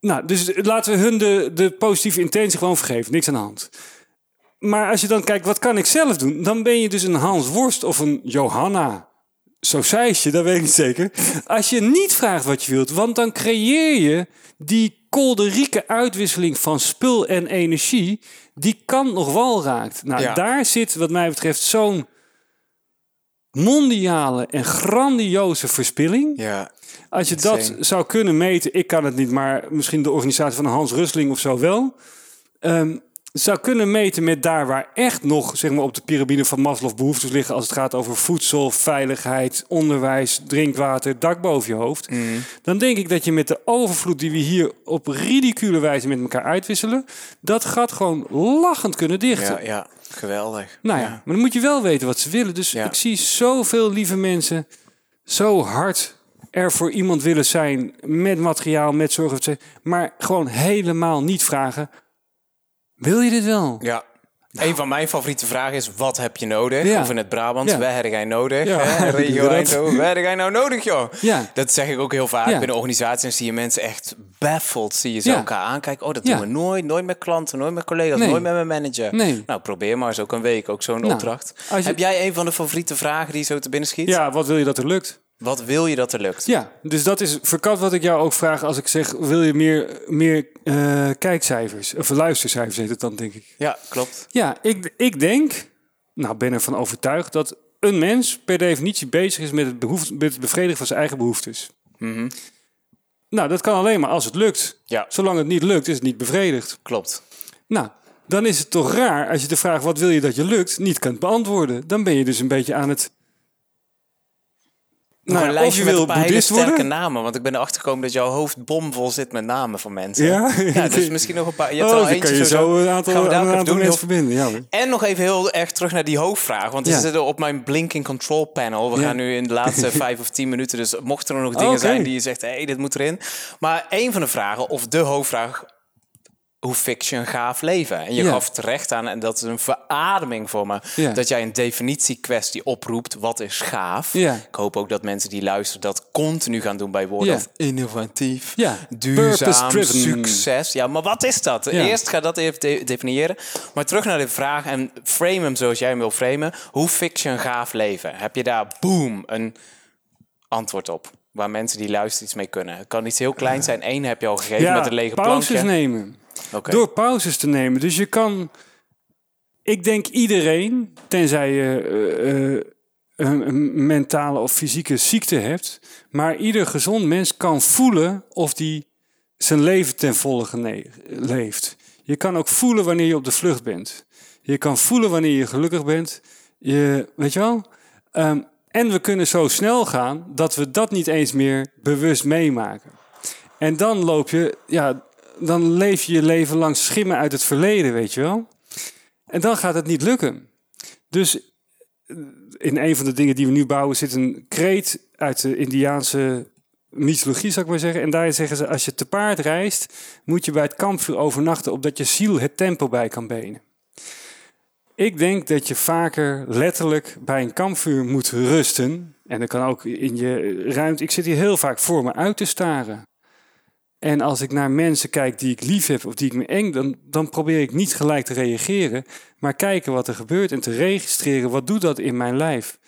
Nou, dus laten we hun de, de positieve intentie gewoon vergeven. Niks aan de hand. Maar als je dan kijkt, wat kan ik zelf doen? Dan ben je dus een Hans Worst of een Johanna. Zo je, dat weet ik niet zeker. Als je niet vraagt wat je wilt, want dan creëer je die kolderieke uitwisseling van spul en energie, die kan nog wel raakt. Nou, Ja. daar zit wat mij betreft zo'n mondiale en grandioze verspilling. Ja. Als je dat zou kunnen meten, ik kan het niet, maar misschien de organisatie van Hans Rusling of zo wel. ehm, zou kunnen meten met daar waar echt nog zeg maar, op de piramide van Maslow behoeftes liggen als het gaat over voedsel, veiligheid, onderwijs, drinkwater, dak boven je hoofd. Mhm. Dan denk ik dat je met de overvloed die we hier op ridicule wijze met elkaar uitwisselen, dat gat gewoon lachend kunnen dichten. Ja, ja. Geweldig. Nou ja, maar dan moet je wel weten wat ze willen. Dus Ja. ik zie zoveel lieve mensen zo hard er voor iemand willen zijn met materiaal, met zorg, maar gewoon helemaal niet vragen. Wil je dit wel? Ja. Een van mijn favoriete vragen is: wat heb je nodig? Ja. Of in het Brabant, Ja. waar heb jij nodig? Ja, Hè? Regio. Eindhoven, waar heb jij nou nodig, joh? Ja. Dat zeg ik ook heel vaak Ja. binnen organisaties. Zie je mensen echt baffled. Zie je ze Ja. elkaar aankijken. Oh, dat Ja. doen we nooit. Nooit met klanten, nooit met collega's, Nee. nooit met mijn manager. Nee. Nou, probeer maar eens ook een week. Ook zo'n Nou, opdracht. je- Heb jij een van de favoriete vragen die zo te binnen schiet? Ja, wat wil je dat er lukt? Wat wil je dat er lukt? Ja, dus dat is verkat wat ik jou ook vraag als ik zeg: wil je meer, meer eh, kijkcijfers? Of luistercijfers heet het dan, denk ik. Ja, klopt. Ja, ik, ik denk, nou ben ervan overtuigd dat een mens per definitie bezig is met het, behoefte, met het bevredigen van zijn eigen behoeftes. Nou, dat kan alleen maar als het lukt. Ja. Zolang het niet lukt, is het niet bevredigd. Klopt. Nou, dan is het toch raar als je de vraag wat wil je dat je lukt niet kunt beantwoorden. Dan ben je dus een beetje aan het. Nou, een ja, of lijstje je met wil een paar hele sterke worden. namen. Want ik ben erachter gekomen dat jouw hoofd bomvol zit met namen van mensen. Ja? ja dus misschien nog een paar. Je hebt Oh, al eentje kan je zo een aantal, Gaan we daar aantal doen. Heel- verbinden. Ja. En nog even heel erg terug naar die hoofdvraag. Want Ja. die zitten op mijn blinking control panel. We Ja. gaan nu in de laatste vijf of tien minuten. Dus mochten er nog dingen zijn die je zegt, hé, hey, dit moet erin. Maar een van de vragen, of de hoofdvraag, hoe fix je een gaaf leven? En je Ja. gaf terecht aan, en dat is een verademing voor me, Ja. dat jij een definitiekwestie oproept. Wat is gaaf? Ja. Ik hoop ook dat mensen die luisteren dat continu gaan doen bij woorden als innovatief, duurzaam, succes. Ja, maar wat is dat? Eerst ga dat even de- definiëren. Maar terug naar de vraag en frame hem zoals jij hem wil framen. Hoe fix je een gaaf leven? Heb je daar, boom, een antwoord op? Waar mensen die luisteren iets mee kunnen. Het kan iets heel klein zijn. Eén heb je al gegeven met een lege pauzes nemen. Door pauzes te nemen. Dus je kan, ik denk iedereen, tenzij je eh, eh, een, mentale of fysieke ziekte hebt, maar ieder gezond mens kan voelen of die zijn leven ten volle leeft. Je kan ook voelen wanneer je op de vlucht bent. Je kan voelen wanneer je gelukkig bent. Je, weet je wel? Ehm, en we kunnen zo snel gaan dat we dat niet eens meer bewust meemaken. En dan loop je, ja, dan leef je je leven langs schimmen uit het verleden, weet je wel. En dan gaat het niet lukken. Dus eh, in een van de dingen die we nu bouwen zit een kreet uit de Indiaanse mythologie, zou ik maar zeggen. En daar zeggen ze, als je te paard reist, moet je bij het kampvuur overnachten, opdat je ziel het tempo bij kan benen. Ik denk dat je vaker letterlijk bij een kampvuur moet rusten. En dat kan ook in je ruimte. Ik zit hier heel vaak voor me uit te staren. En als ik naar mensen kijk die ik lief heb of die ik me eng, dan, dan probeer ik niet gelijk te reageren, maar kijken wat er gebeurt en te registreren wat doet dat in mijn lijf.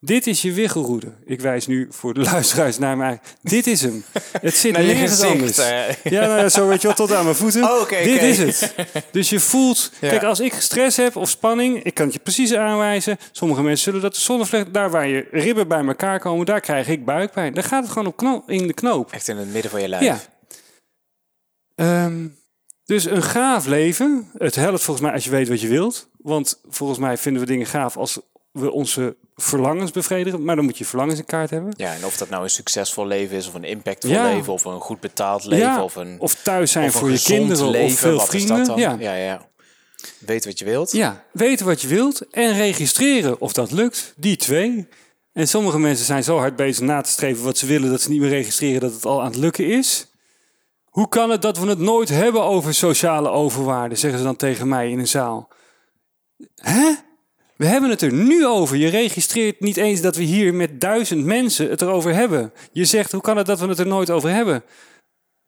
Dit is je wiggelroede. Ik wijs nu voor de luisteraars naar mij. Dit is hem. Het zit je nergens gezicht, anders. Ja, nou zo weet je wel, tot aan mijn voeten. Oh, Dit is het. Dus je voelt... Ja. Kijk, als ik stress heb of spanning, ik kan het je precies aanwijzen. Sommige mensen zullen dat de zonnevlecht... Daar waar je ribben bij elkaar komen, daar krijg ik buikpijn. Dan gaat het gewoon op kno- in de knoop. Echt in het midden van je lijf. Ja. Ehm, dus een gaaf leven. Het helpt volgens mij als je weet wat je wilt. Want volgens mij vinden we dingen gaaf als we onze verlangens bevredigen. Maar dan moet je verlangens in kaart hebben. Ja, en of dat nou een succesvol leven is, of een impactvol Ja. leven, of een goed betaald leven, Ja, of een, of thuis zijn of een voor je kinderen leven. of veel Wat vrienden. is dat dan? Ja. ja, ja. Weet wat je wilt. Ja, weten wat je wilt en registreren of dat lukt. Die twee. En sommige mensen zijn zo hard bezig na te streven wat ze willen dat ze niet meer registreren dat het al aan het lukken is. Hoe kan het dat we het nooit hebben over sociale overwaarde, zeggen ze dan tegen mij in een zaal. Hè? We hebben het er nu over. Je registreert niet eens dat we hier met duizend mensen het erover hebben. Je zegt, hoe kan het dat we het er nooit over hebben?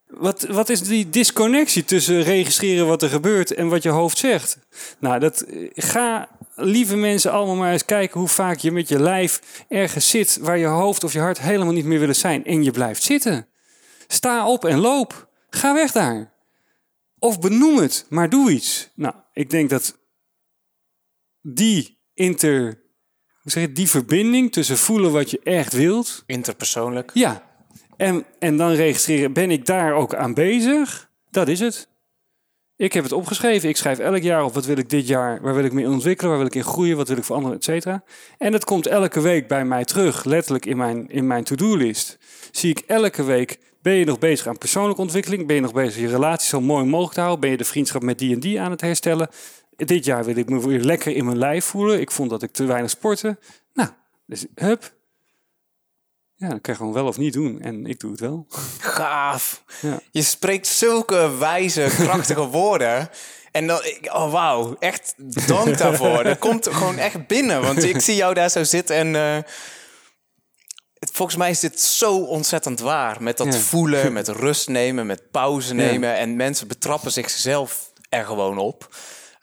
Wat, wat is die disconnectie tussen registreren wat er gebeurt en wat je hoofd zegt? Nou, dat, eh, ga lieve mensen allemaal maar eens kijken hoe vaak je met je lijf ergens zit waar je hoofd of je hart helemaal niet meer willen zijn en je blijft zitten. Sta op en loop. Ga weg daar. Of benoem het, maar doe iets. Nou, ik denk dat die inter, hoe zeg je, die verbinding tussen voelen wat je echt wilt Interpersoonlijk. ja, en, en dan registreren, ben ik daar ook aan bezig? Dat is het. Ik heb het opgeschreven. Ik schrijf elk jaar op wat wil ik dit jaar, waar wil ik mee ontwikkelen, waar wil ik in groeien, wat wil ik veranderen, et cetera. En het komt elke week bij mij terug, letterlijk in mijn, in mijn to-do-list. Zie ik elke week, ben je nog bezig aan persoonlijke ontwikkeling? Ben je nog bezig je relatie zo mooi mogelijk te houden? Ben je de vriendschap met die en die aan het herstellen? Dit jaar wil ik me weer lekker in mijn lijf voelen. Ik vond dat ik te weinig sportte. Nou, dus hup, ja, dat kan je gewoon wel of niet doen. En ik doe het wel. Gaaf. Ja. Je spreekt zulke wijze, krachtige woorden. En dan, oh wauw, echt dank daarvoor. Dat komt gewoon echt binnen. Want ik zie jou daar zo zitten en... eh, volgens mij is dit zo ontzettend waar. Met dat Ja. voelen, met rust nemen, met pauze Ja. nemen. En mensen betrappen zichzelf er gewoon op.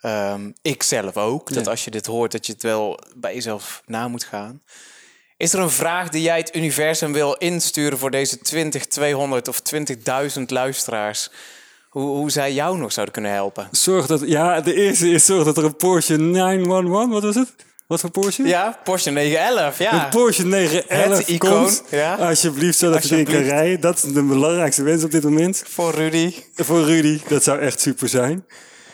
Ehm, ik zelf ook. Dat Ja. als je dit hoort, dat je het wel bij jezelf na moet gaan. Is er een vraag die jij het universum wil insturen voor deze 20, 200 of 20.000 luisteraars? Hoe, hoe zij jou nog zouden kunnen helpen? Zorg dat, ja, de eerste is zorg dat er een Porsche 911, wat was het? Wat voor Porsche? Ja, Porsche 911, ja. Een Porsche 911 Het icoon, komt. ja. Alsjeblieft, zodat je erin kan Alsjeblieft. rijden. Dat is de belangrijkste wens op dit moment. Voor Rudy. Voor Rudy, dat zou echt super zijn.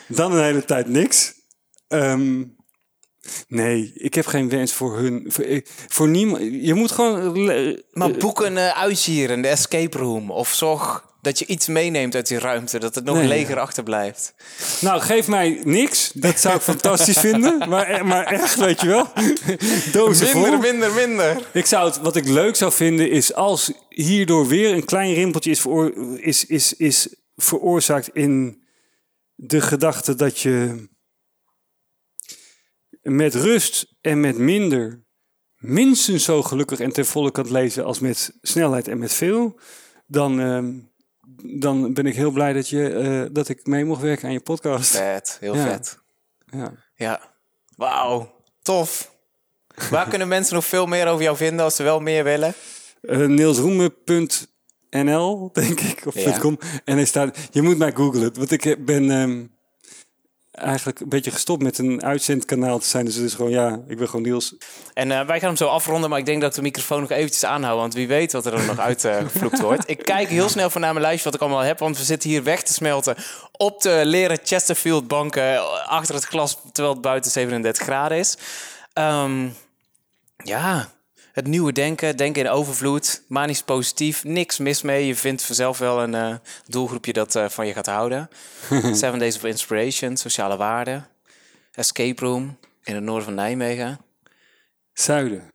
Dan een hele tijd niks. Ehm, nee, ik heb geen wens voor hun. Voor, voor niemand. Je moet gewoon. eh, Maar boek een uh, in de escape room. Of zorg dat je iets meeneemt uit die ruimte. Dat het nog Nee, leger achterblijft. Nou, geef mij niks. Dat zou ik fantastisch vinden. Maar, maar echt, weet je wel. Dozen vol. Minder, minder, minder. Ik zou het, wat ik leuk zou vinden is als hierdoor weer een klein rimpeltje is, veroor, is, is, is veroorzaakt in de gedachte dat je met rust en met minder minstens zo gelukkig en ten volle kan lezen als met snelheid en met veel, dan, ehm, dan ben ik heel blij dat, je, eh, dat ik mee mocht werken aan je podcast. Vet, heel Ja. vet. Ja. Ja. Wauw, tof. Waar kunnen mensen nog veel meer over jou vinden als ze wel meer willen? Eh, Nielsroemen.nl, denk ik, of Ja. .com. En hij staat, je moet mij googlen, want ik heb- ben ehm, eigenlijk een beetje gestopt met een uitzendkanaal te zijn. Dus het is gewoon, ja, ik ben gewoon Niels. En eh, wij gaan hem zo afronden, maar ik denk dat ik de microfoon nog eventjes aanhoud. Want wie weet wat er dan nog uitgevloekt wordt. Ik kijk heel snel van naar mijn lijstje wat ik allemaal heb. Want we zitten hier weg te smelten op de leren Chesterfield banken eh, achter het glas. Terwijl het buiten 37 graden is. Ehm, ja, het nieuwe denken, denken in overvloed, manisch positief, niks mis mee. Je vindt vanzelf wel een eh, doelgroepje dat eh, van je gaat houden. Seven Days of Inspiration, sociale waarden, escape room in het noorden van Nijmegen. Zuiden.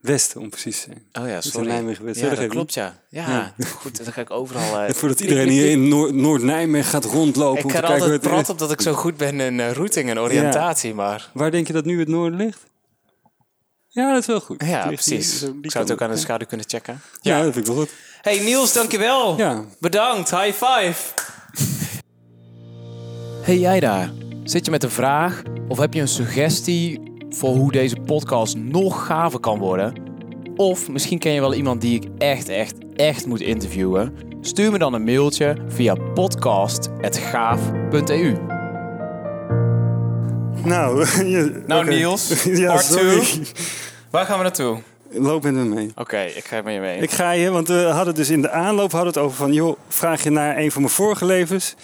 Westen, om precies te zijn. Oh ja, sorry. Nijmegen West. Ja, dat klopt, ja. Ja, goed, dan ga ik overal... En voordat iedereen hier in Noord- Noord-Nijmegen gaat rondlopen. ik ga altijd hoe het prat op dat ik zo goed ben in routing en oriëntatie, maar... Waar denk je dat nu het noorden ligt? Ja, dat is wel goed. Ja, precies. die Ik zou het ook aan de schaduw kunnen checken. Ja, dat vind ik wel goed. Hey Niels, dankjewel. Ja. Bedankt, high five. Hey jij daar, zit je met een vraag of heb je een suggestie voor hoe deze podcast nog gaver kan worden? Of misschien ken je wel iemand die ik echt, echt, echt moet interviewen? Stuur me dan een mailtje via podcast.gaaf.eu. Nou, je- Nou. Niels, ja, part sorry. two. Waar gaan we naartoe? Loop met me mee. Oké, ik ga met je mee. Ik ga je, want we hadden dus in de aanloop hadden het over van... joh, vraag je naar een van mijn vorige levens.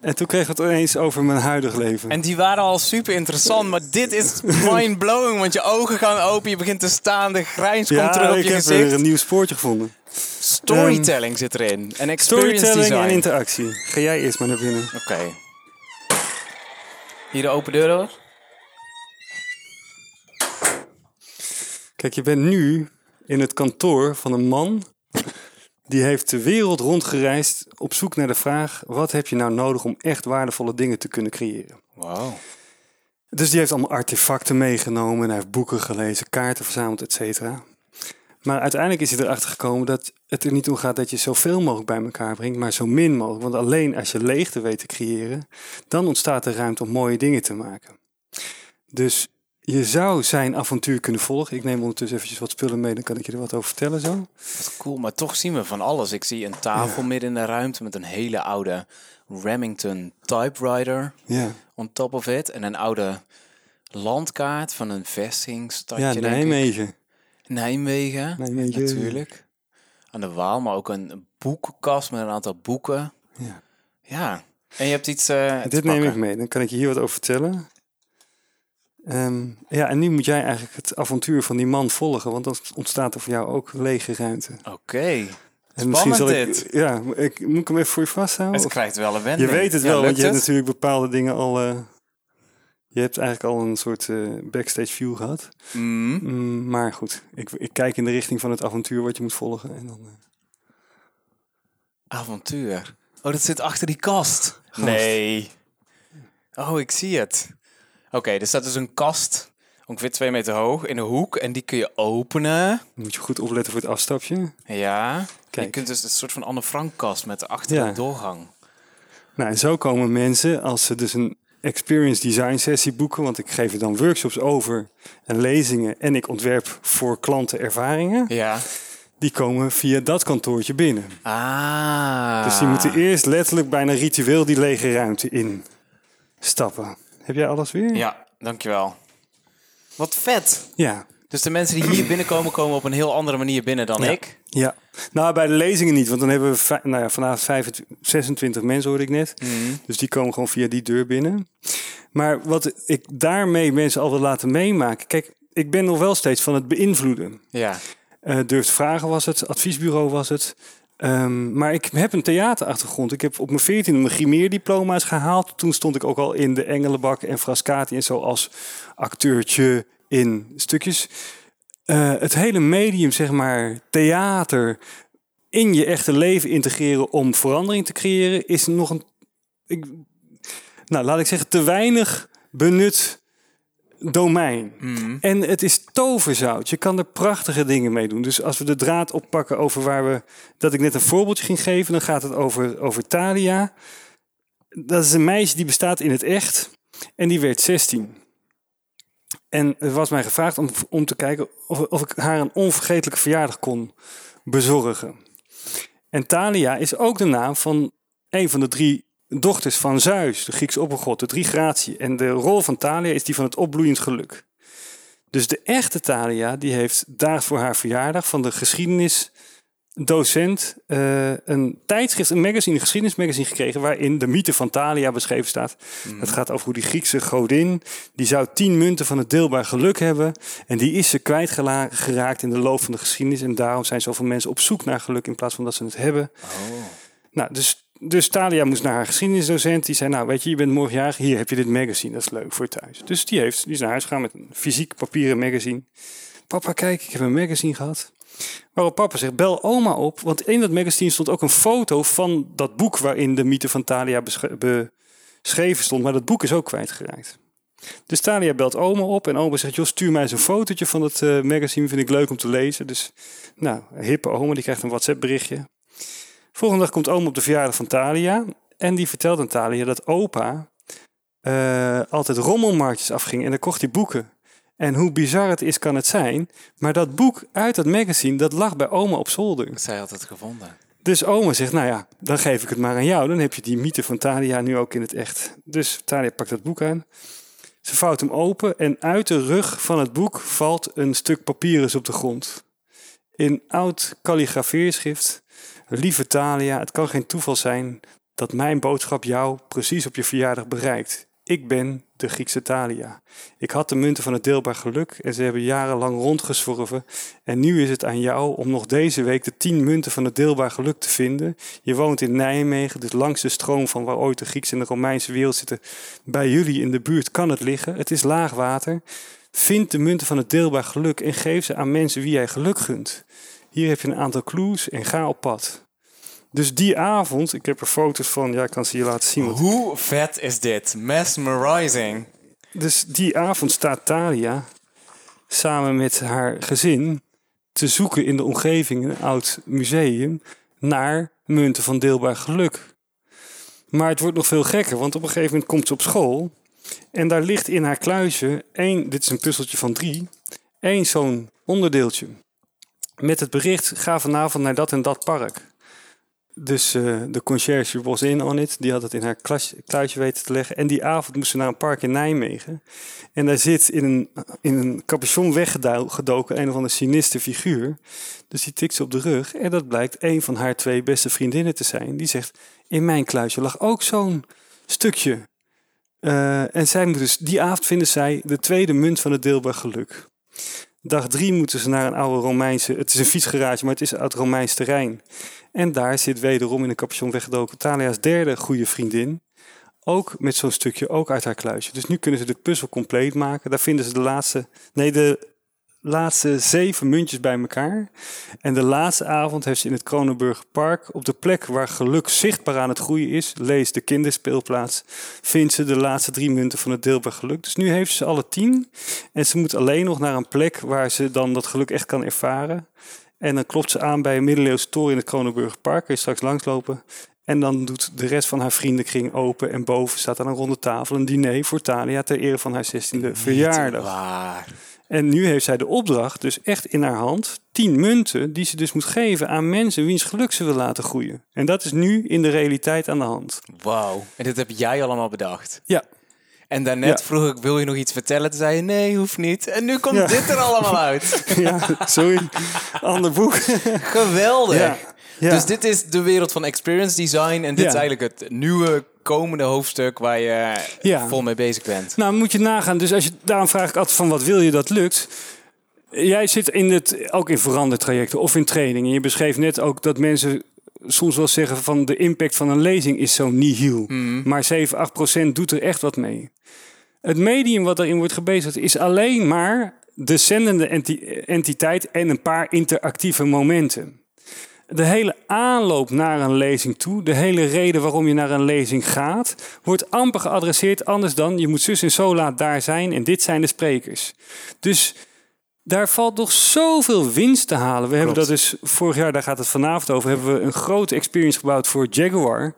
En toen kregen we het ineens over mijn huidig leven. En die waren al super interessant, maar dit is mind-blowing. Want je ogen gaan open, je begint te staan, de grijns komt terug op ik je heb gezicht. weer een nieuw spoortje gevonden. Storytelling zit erin. En experience Storytelling design. en interactie. Ga jij eerst maar naar binnen. Oké. Hier de open deur door. Kijk, je bent nu in het kantoor van een man... die heeft de wereld rondgereisd op zoek naar de vraag... wat heb je nou nodig om echt waardevolle dingen te kunnen creëren? Wow. Dus die heeft allemaal artefacten meegenomen. En hij heeft boeken gelezen, kaarten verzameld, et cetera. Maar uiteindelijk is hij erachter gekomen dat het er niet om gaat dat je zoveel mogelijk bij elkaar brengt, maar zo min mogelijk. Want alleen als je leegte weet te creëren, dan ontstaat er ruimte om mooie dingen te maken. Dus je zou zijn avontuur kunnen volgen. Ik neem ondertussen eventjes wat spullen mee, dan kan ik je er wat over vertellen zo. Wat cool, maar toch zien we van alles. Ik zie een tafel midden in de ruimte met een hele oude Remington typewriter Ja, on top of it. En een oude landkaart van een vestingstadje. ja. Nijmegen. Nijmegen, Nijmegen. natuurlijk. Aan de Waal, maar ook een boekenkast met een aantal boeken. Ja. Ja. En je hebt iets eh Dit neem ik mee, dan kan ik je hier wat over vertellen. Ehm, ja, en nu moet jij eigenlijk het avontuur van die man volgen, want dan ontstaat er voor jou ook lege ruimte. Oké. En Spannend zal dit. ja, ik, moet ik hem even voor je vasthouden? Het Of- krijgt wel een je wending. weet het Ja, wel, want je hebt natuurlijk bepaalde dingen al. eh, je hebt eigenlijk al een soort eh, backstage view gehad. Mm. Mm, maar goed, ik, ik kijk in de richting van het avontuur wat je moet volgen. En dan, eh, Avontuur. Oh, dat zit achter die kast. Nee. Oh, ik zie het. Oké, er staat dus een kast, ongeveer twee meter hoog, in de hoek. En die kun je openen. moet je goed opletten voor het afstapje. Ja. Je Kijk. kunt dus een soort van Anne Frank kast met achter Ja. doorgang. Nou, en zo komen mensen, als ze dus een experience design sessie boeken, want ik geef er dan workshops over en lezingen en ik ontwerp voor klanten ervaringen, Ja. die komen via dat kantoortje binnen. Ah. Dus die moeten eerst letterlijk bijna ritueel die lege ruimte in stappen. Heb jij alles weer? Ja, dankjewel. Wat vet. Ja. Dus de mensen die hier binnenkomen, komen op een heel andere manier binnen dan Ja. ik. Ja. Nou, bij de lezingen niet, want dan hebben we nou ja, vanavond 25, 26 mensen, hoorde ik net. Mhm. Dus die komen gewoon via die deur binnen. Maar wat ik daarmee mensen al wil laten meemaken. Kijk, ik ben nog wel steeds van het beïnvloeden. Ja. Eh Durft Vragen was het, adviesbureau was het. Ehm, maar ik heb een theaterachtergrond. Ik heb op mijn 14e mijn grimeerdiploma's gehaald. Toen stond ik ook al in de Engelenbak en Frascati en zo als acteurtje in stukjes. Eh, het hele medium, zeg maar, theater in je echte leven integreren om verandering te creëren, is nog een, ik, nou laat ik zeggen, te weinig benut domein. Mhm. En het is toverzout. Je kan er prachtige dingen mee doen. Dus als we de draad oppakken over waar we... Dat ik net een voorbeeldje ging geven, dan gaat het over, over Thalia. Dat is een meisje die bestaat in het echt. En die werd 16. En er was mij gevraagd om, om te kijken of, of ik haar een onvergetelijke verjaardag kon bezorgen. En Thalia is ook de naam van een van de drie dochters van Zeus, de Griekse oppergod, de drie gratie. En de rol van Thalia is die van het opbloeiend geluk. Dus de echte Thalia, die heeft daar voor haar verjaardag van de geschiedenisdocent eh, een tijdschrift, een magazine, een geschiedenismagazine gekregen waarin de mythe van Thalia beschreven staat. Het gaat over hoe die Griekse godin, die zou tien munten van het deelbaar geluk hebben en die is ze kwijtgeraakt in de loop van de geschiedenis en daarom zijn zoveel mensen op zoek naar geluk in plaats van dat ze het hebben. Nou, dus, dus Thalia moest naar haar geschiedenisdocent. Die zei, nou weet je, je bent morgen jarig. Hier heb je dit magazine, dat is leuk voor thuis. Dus die, heeft, die is naar huis gegaan met een fysiek papieren magazine. Papa, kijk, ik heb een magazine gehad. Waarop papa zegt, bel oma op. Want in dat magazine stond ook een foto van dat boek... waarin de mythe van Thalia beschreven stond. Maar dat boek is ook kwijtgeraakt. Dus Thalia belt oma op en oma zegt, joh, stuur mij eens een fotootje van het eh, magazine, vind ik leuk om te lezen. Dus, nou, hippe oma, die krijgt een WhatsApp berichtje. Volgende dag komt oma op de verjaardag van Thalia en die vertelt aan Thalia dat opa eh, altijd rommelmarktjes afging en dan kocht hij boeken. En hoe bizar het is, kan het zijn. Maar dat boek uit dat magazine, dat lag bij oma op zolder. Zij had het gevonden. Dus oma zegt, nou ja, dan geef ik het maar aan jou. Dan heb je die mythe van Thalia nu ook in het echt. Dus Thalia pakt dat boek aan. Ze vouwt hem open en uit de rug van het boek valt een stuk papyrus op de grond. In oud kalligrafeerschrift. Lieve Thalia, het kan geen toeval zijn dat mijn boodschap jou precies op je verjaardag bereikt. Ik ben de Griekse Thalia. Ik had de munten van het deelbaar geluk en ze hebben jarenlang rondgezworven. En nu is het aan jou om nog deze week de tien munten van het deelbaar geluk te vinden. Je woont in Nijmegen, dus langs de stroom van waar ooit de Griekse en de Romeinse wereld zitten. Bij jullie in de buurt kan het liggen. Het is laag water. Vind de munten van het deelbaar geluk en geef ze aan mensen wie jij geluk gunt. Hier heb je een aantal clues en ga op pad. Dus die avond, ik heb er foto's van, ja, ik kan ze je laten zien. Hoe vet is dit? Mesmerizing. Dus die avond staat Thalia samen met haar gezin te zoeken in de omgeving, een oud museum, naar munten van deelbaar geluk. Maar het wordt nog veel gekker, want op een gegeven moment komt ze op school en daar ligt in haar kluisje één, dit is een puzzeltje van drie, één zo'n onderdeeltje. Met het bericht, ga vanavond naar dat en dat park. Dus eh, de conciërge was in on it. Die had het in haar kluisje weten te leggen. En die avond moest ze naar een park in Nijmegen. En daar zit in een, in een capuchon weggedoken een of andere sinistre figuur. Dus die tikt ze op de rug. En dat blijkt een van haar twee beste vriendinnen te zijn. Die zegt, in mijn kluisje lag ook zo'n stukje. Eh, en zij moet dus, die avond vinden zij de tweede munt van het deelbaar geluk. Dag drie moeten ze naar een oude Romeinse... Het is een fietsgarage, maar het is uit Romeins terrein. En daar zit wederom in een capuchon weggedoken Thalia's derde goede vriendin. Ook met zo'n stukje, ook uit haar kluisje. Dus nu kunnen ze de puzzel compleet maken. Daar vinden ze de laatste, nee, de laatste zeven muntjes bij elkaar. En de laatste avond heeft ze in het Kronenburger Park, op de plek waar geluk zichtbaar aan het groeien is, lees de kinderspeelplaats, vindt ze de laatste drie munten van het deelbaar geluk. Dus nu heeft ze alle tien. En ze moet alleen nog naar een plek waar ze dan dat geluk echt kan ervaren. En dan klopt ze aan bij een middeleeuwse toren in het Kronenburger Park. Kun je straks langslopen. En dan doet de rest van haar vriendenkring open. En boven staat aan een ronde tafel een diner voor Thalia ter ere van haar 16e verjaardag. Waar. En nu heeft zij de opdracht, dus echt in haar hand, tien munten die ze dus moet geven aan mensen wiens geluk ze wil laten groeien. En dat is nu in de realiteit aan de hand. Wauw. En dit heb jij allemaal bedacht. Ja, En daarnet Ja. vroeg ik, wil je nog iets vertellen? Toen zei je, nee, hoeft niet. En nu komt Ja. dit er allemaal uit. ja sorry. Ander boek. Geweldig. Ja. Dus dit is de wereld van experience design. En dit is eigenlijk het nieuwe komende hoofdstuk waar je Ja. vol mee bezig bent. Nou, moet je nagaan. Dus als je, daarom vraag ik altijd van wat wil je dat lukt. Jij zit in het, ook in verandertrajecten of in training. En je beschreef net ook dat mensen soms wel zeggen van de impact van een lezing is zo nihil. Maar 7, 8 procent doet er echt wat mee. Het medium wat erin wordt gebezigd is alleen maar de zendende enti- entiteit en een paar interactieve momenten. De hele aanloop naar een lezing toe, de hele reden waarom je naar een lezing gaat, wordt amper geadresseerd anders dan je moet zus en zo laat daar zijn en dit zijn de sprekers. Dus daar valt nog zoveel winst te halen. We hebben dat dus vorig jaar, daar gaat het vanavond over, hebben we een grote experience gebouwd voor Jaguar.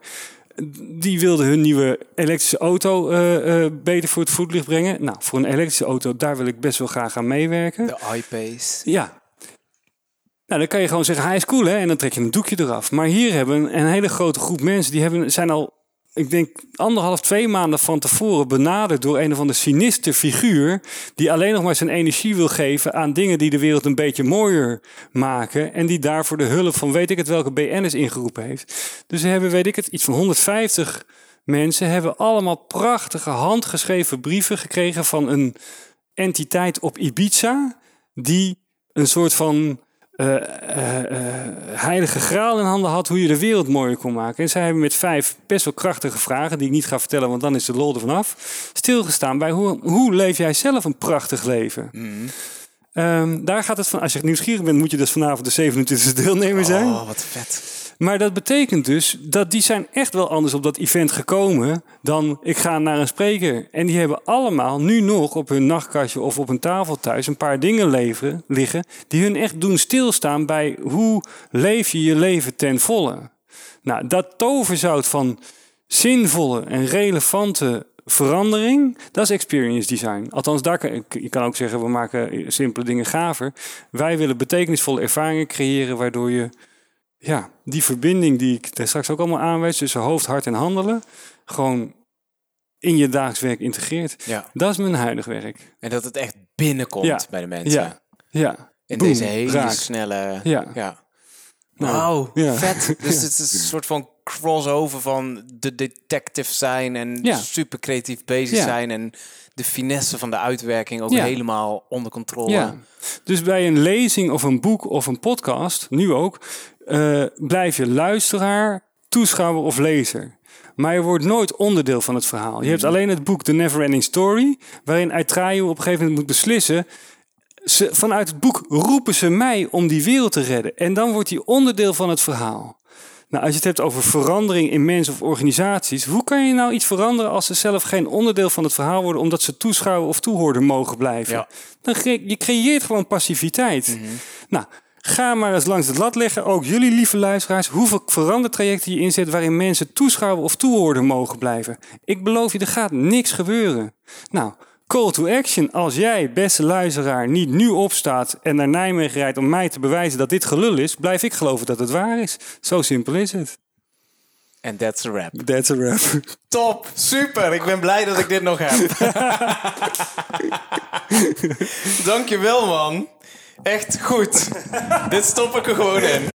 Die wilde hun nieuwe elektrische auto eh, eh, beter voor het voetlicht brengen. Nou, voor een elektrische auto, daar wil ik best wel graag aan meewerken. De iPace. Ja. Nou, dan kan je gewoon zeggen, hij is cool, hè? En dan trek je een doekje eraf. Maar hier hebben een hele grote groep mensen... die hebben, zijn al, ik denk, anderhalf, twee maanden van tevoren... benaderd door een of andere sinister figuur... die alleen nog maar zijn energie wil geven... aan dingen die de wereld een beetje mooier maken... en die daarvoor de hulp van weet ik het welke BN'ers ingeroepen heeft. Dus ze hebben, weet ik het, iets van 150 mensen... hebben allemaal prachtige handgeschreven brieven gekregen... van een entiteit op Ibiza... die een soort van eh, eh, eh, heilige graal in handen had hoe je de wereld mooier kon maken. En zij hebben met vijf best wel krachtige vragen, die ik niet ga vertellen, want dan is de lol er vanaf, stilgestaan bij hoe, hoe leef jij zelf een prachtig leven? Ehm, daar gaat het van. Als je nieuwsgierig bent, moet je dus vanavond de 27e deelnemer zijn. Oh, wat vet. Maar dat betekent dus dat die zijn echt wel anders op dat event gekomen dan ik ga naar een spreker. En die hebben allemaal nu nog op hun nachtkastje of op een tafel thuis een paar dingen leveren, liggen die hun echt doen stilstaan bij hoe leef je je leven ten volle. Nou, dat toverzout van zinvolle en relevante verandering, dat is experience design. Althans, daar kan, je kan ook zeggen, we maken simpele dingen gaver. Wij willen betekenisvolle ervaringen creëren, waardoor je ja, die verbinding die ik daar straks ook allemaal aanwijs tussen hoofd, hart en handelen, gewoon in je dagelijks werk integreert. Ja. Dat is mijn huidig werk. En dat het echt binnenkomt Ja. bij de mensen. Ja, ja. In Boom, deze hele raak. snelle... Ja. ja. Nou, Wauw, ja. vet. Dus het is een soort van crossover van de detective zijn en Ja. super creatief bezig Ja. zijn en de finesse van de uitwerking ook helemaal onder controle. Ja. Dus bij een lezing of een boek of een podcast, nu ook, eh, blijf je luisteraar, toeschouwer of lezer. Maar je wordt nooit onderdeel van het verhaal. Je hebt alleen het boek The Neverending Story, waarin Aitraio op een gegeven moment moet beslissen. Ze, vanuit het boek roepen ze mij om die wereld te redden. En dan wordt hij onderdeel van het verhaal. Nou, als je het hebt over verandering in mensen of organisaties, hoe kan je nou iets veranderen als ze zelf geen onderdeel van het verhaal worden, omdat ze toeschouwer of toehoorder mogen blijven? Ja. Dan je creëert gewoon passiviteit. Nou, ga maar eens langs het lat leggen, ook jullie lieve luisteraars, hoeveel verandertrajecten je inzet waarin mensen toeschouwer of toehoorder mogen blijven. Ik beloof je, er gaat niks gebeuren. Nou, call to action. Als jij, beste luisteraar, niet nu opstaat en naar Nijmegen rijdt om mij te bewijzen dat dit gelul is, blijf ik geloven dat het waar is. Zo simpel is het. En that's a wrap. That's a wrap. Top, super. Ik ben blij dat ik dit nog heb. Dankjewel man. Echt goed. dit stop ik er gewoon in.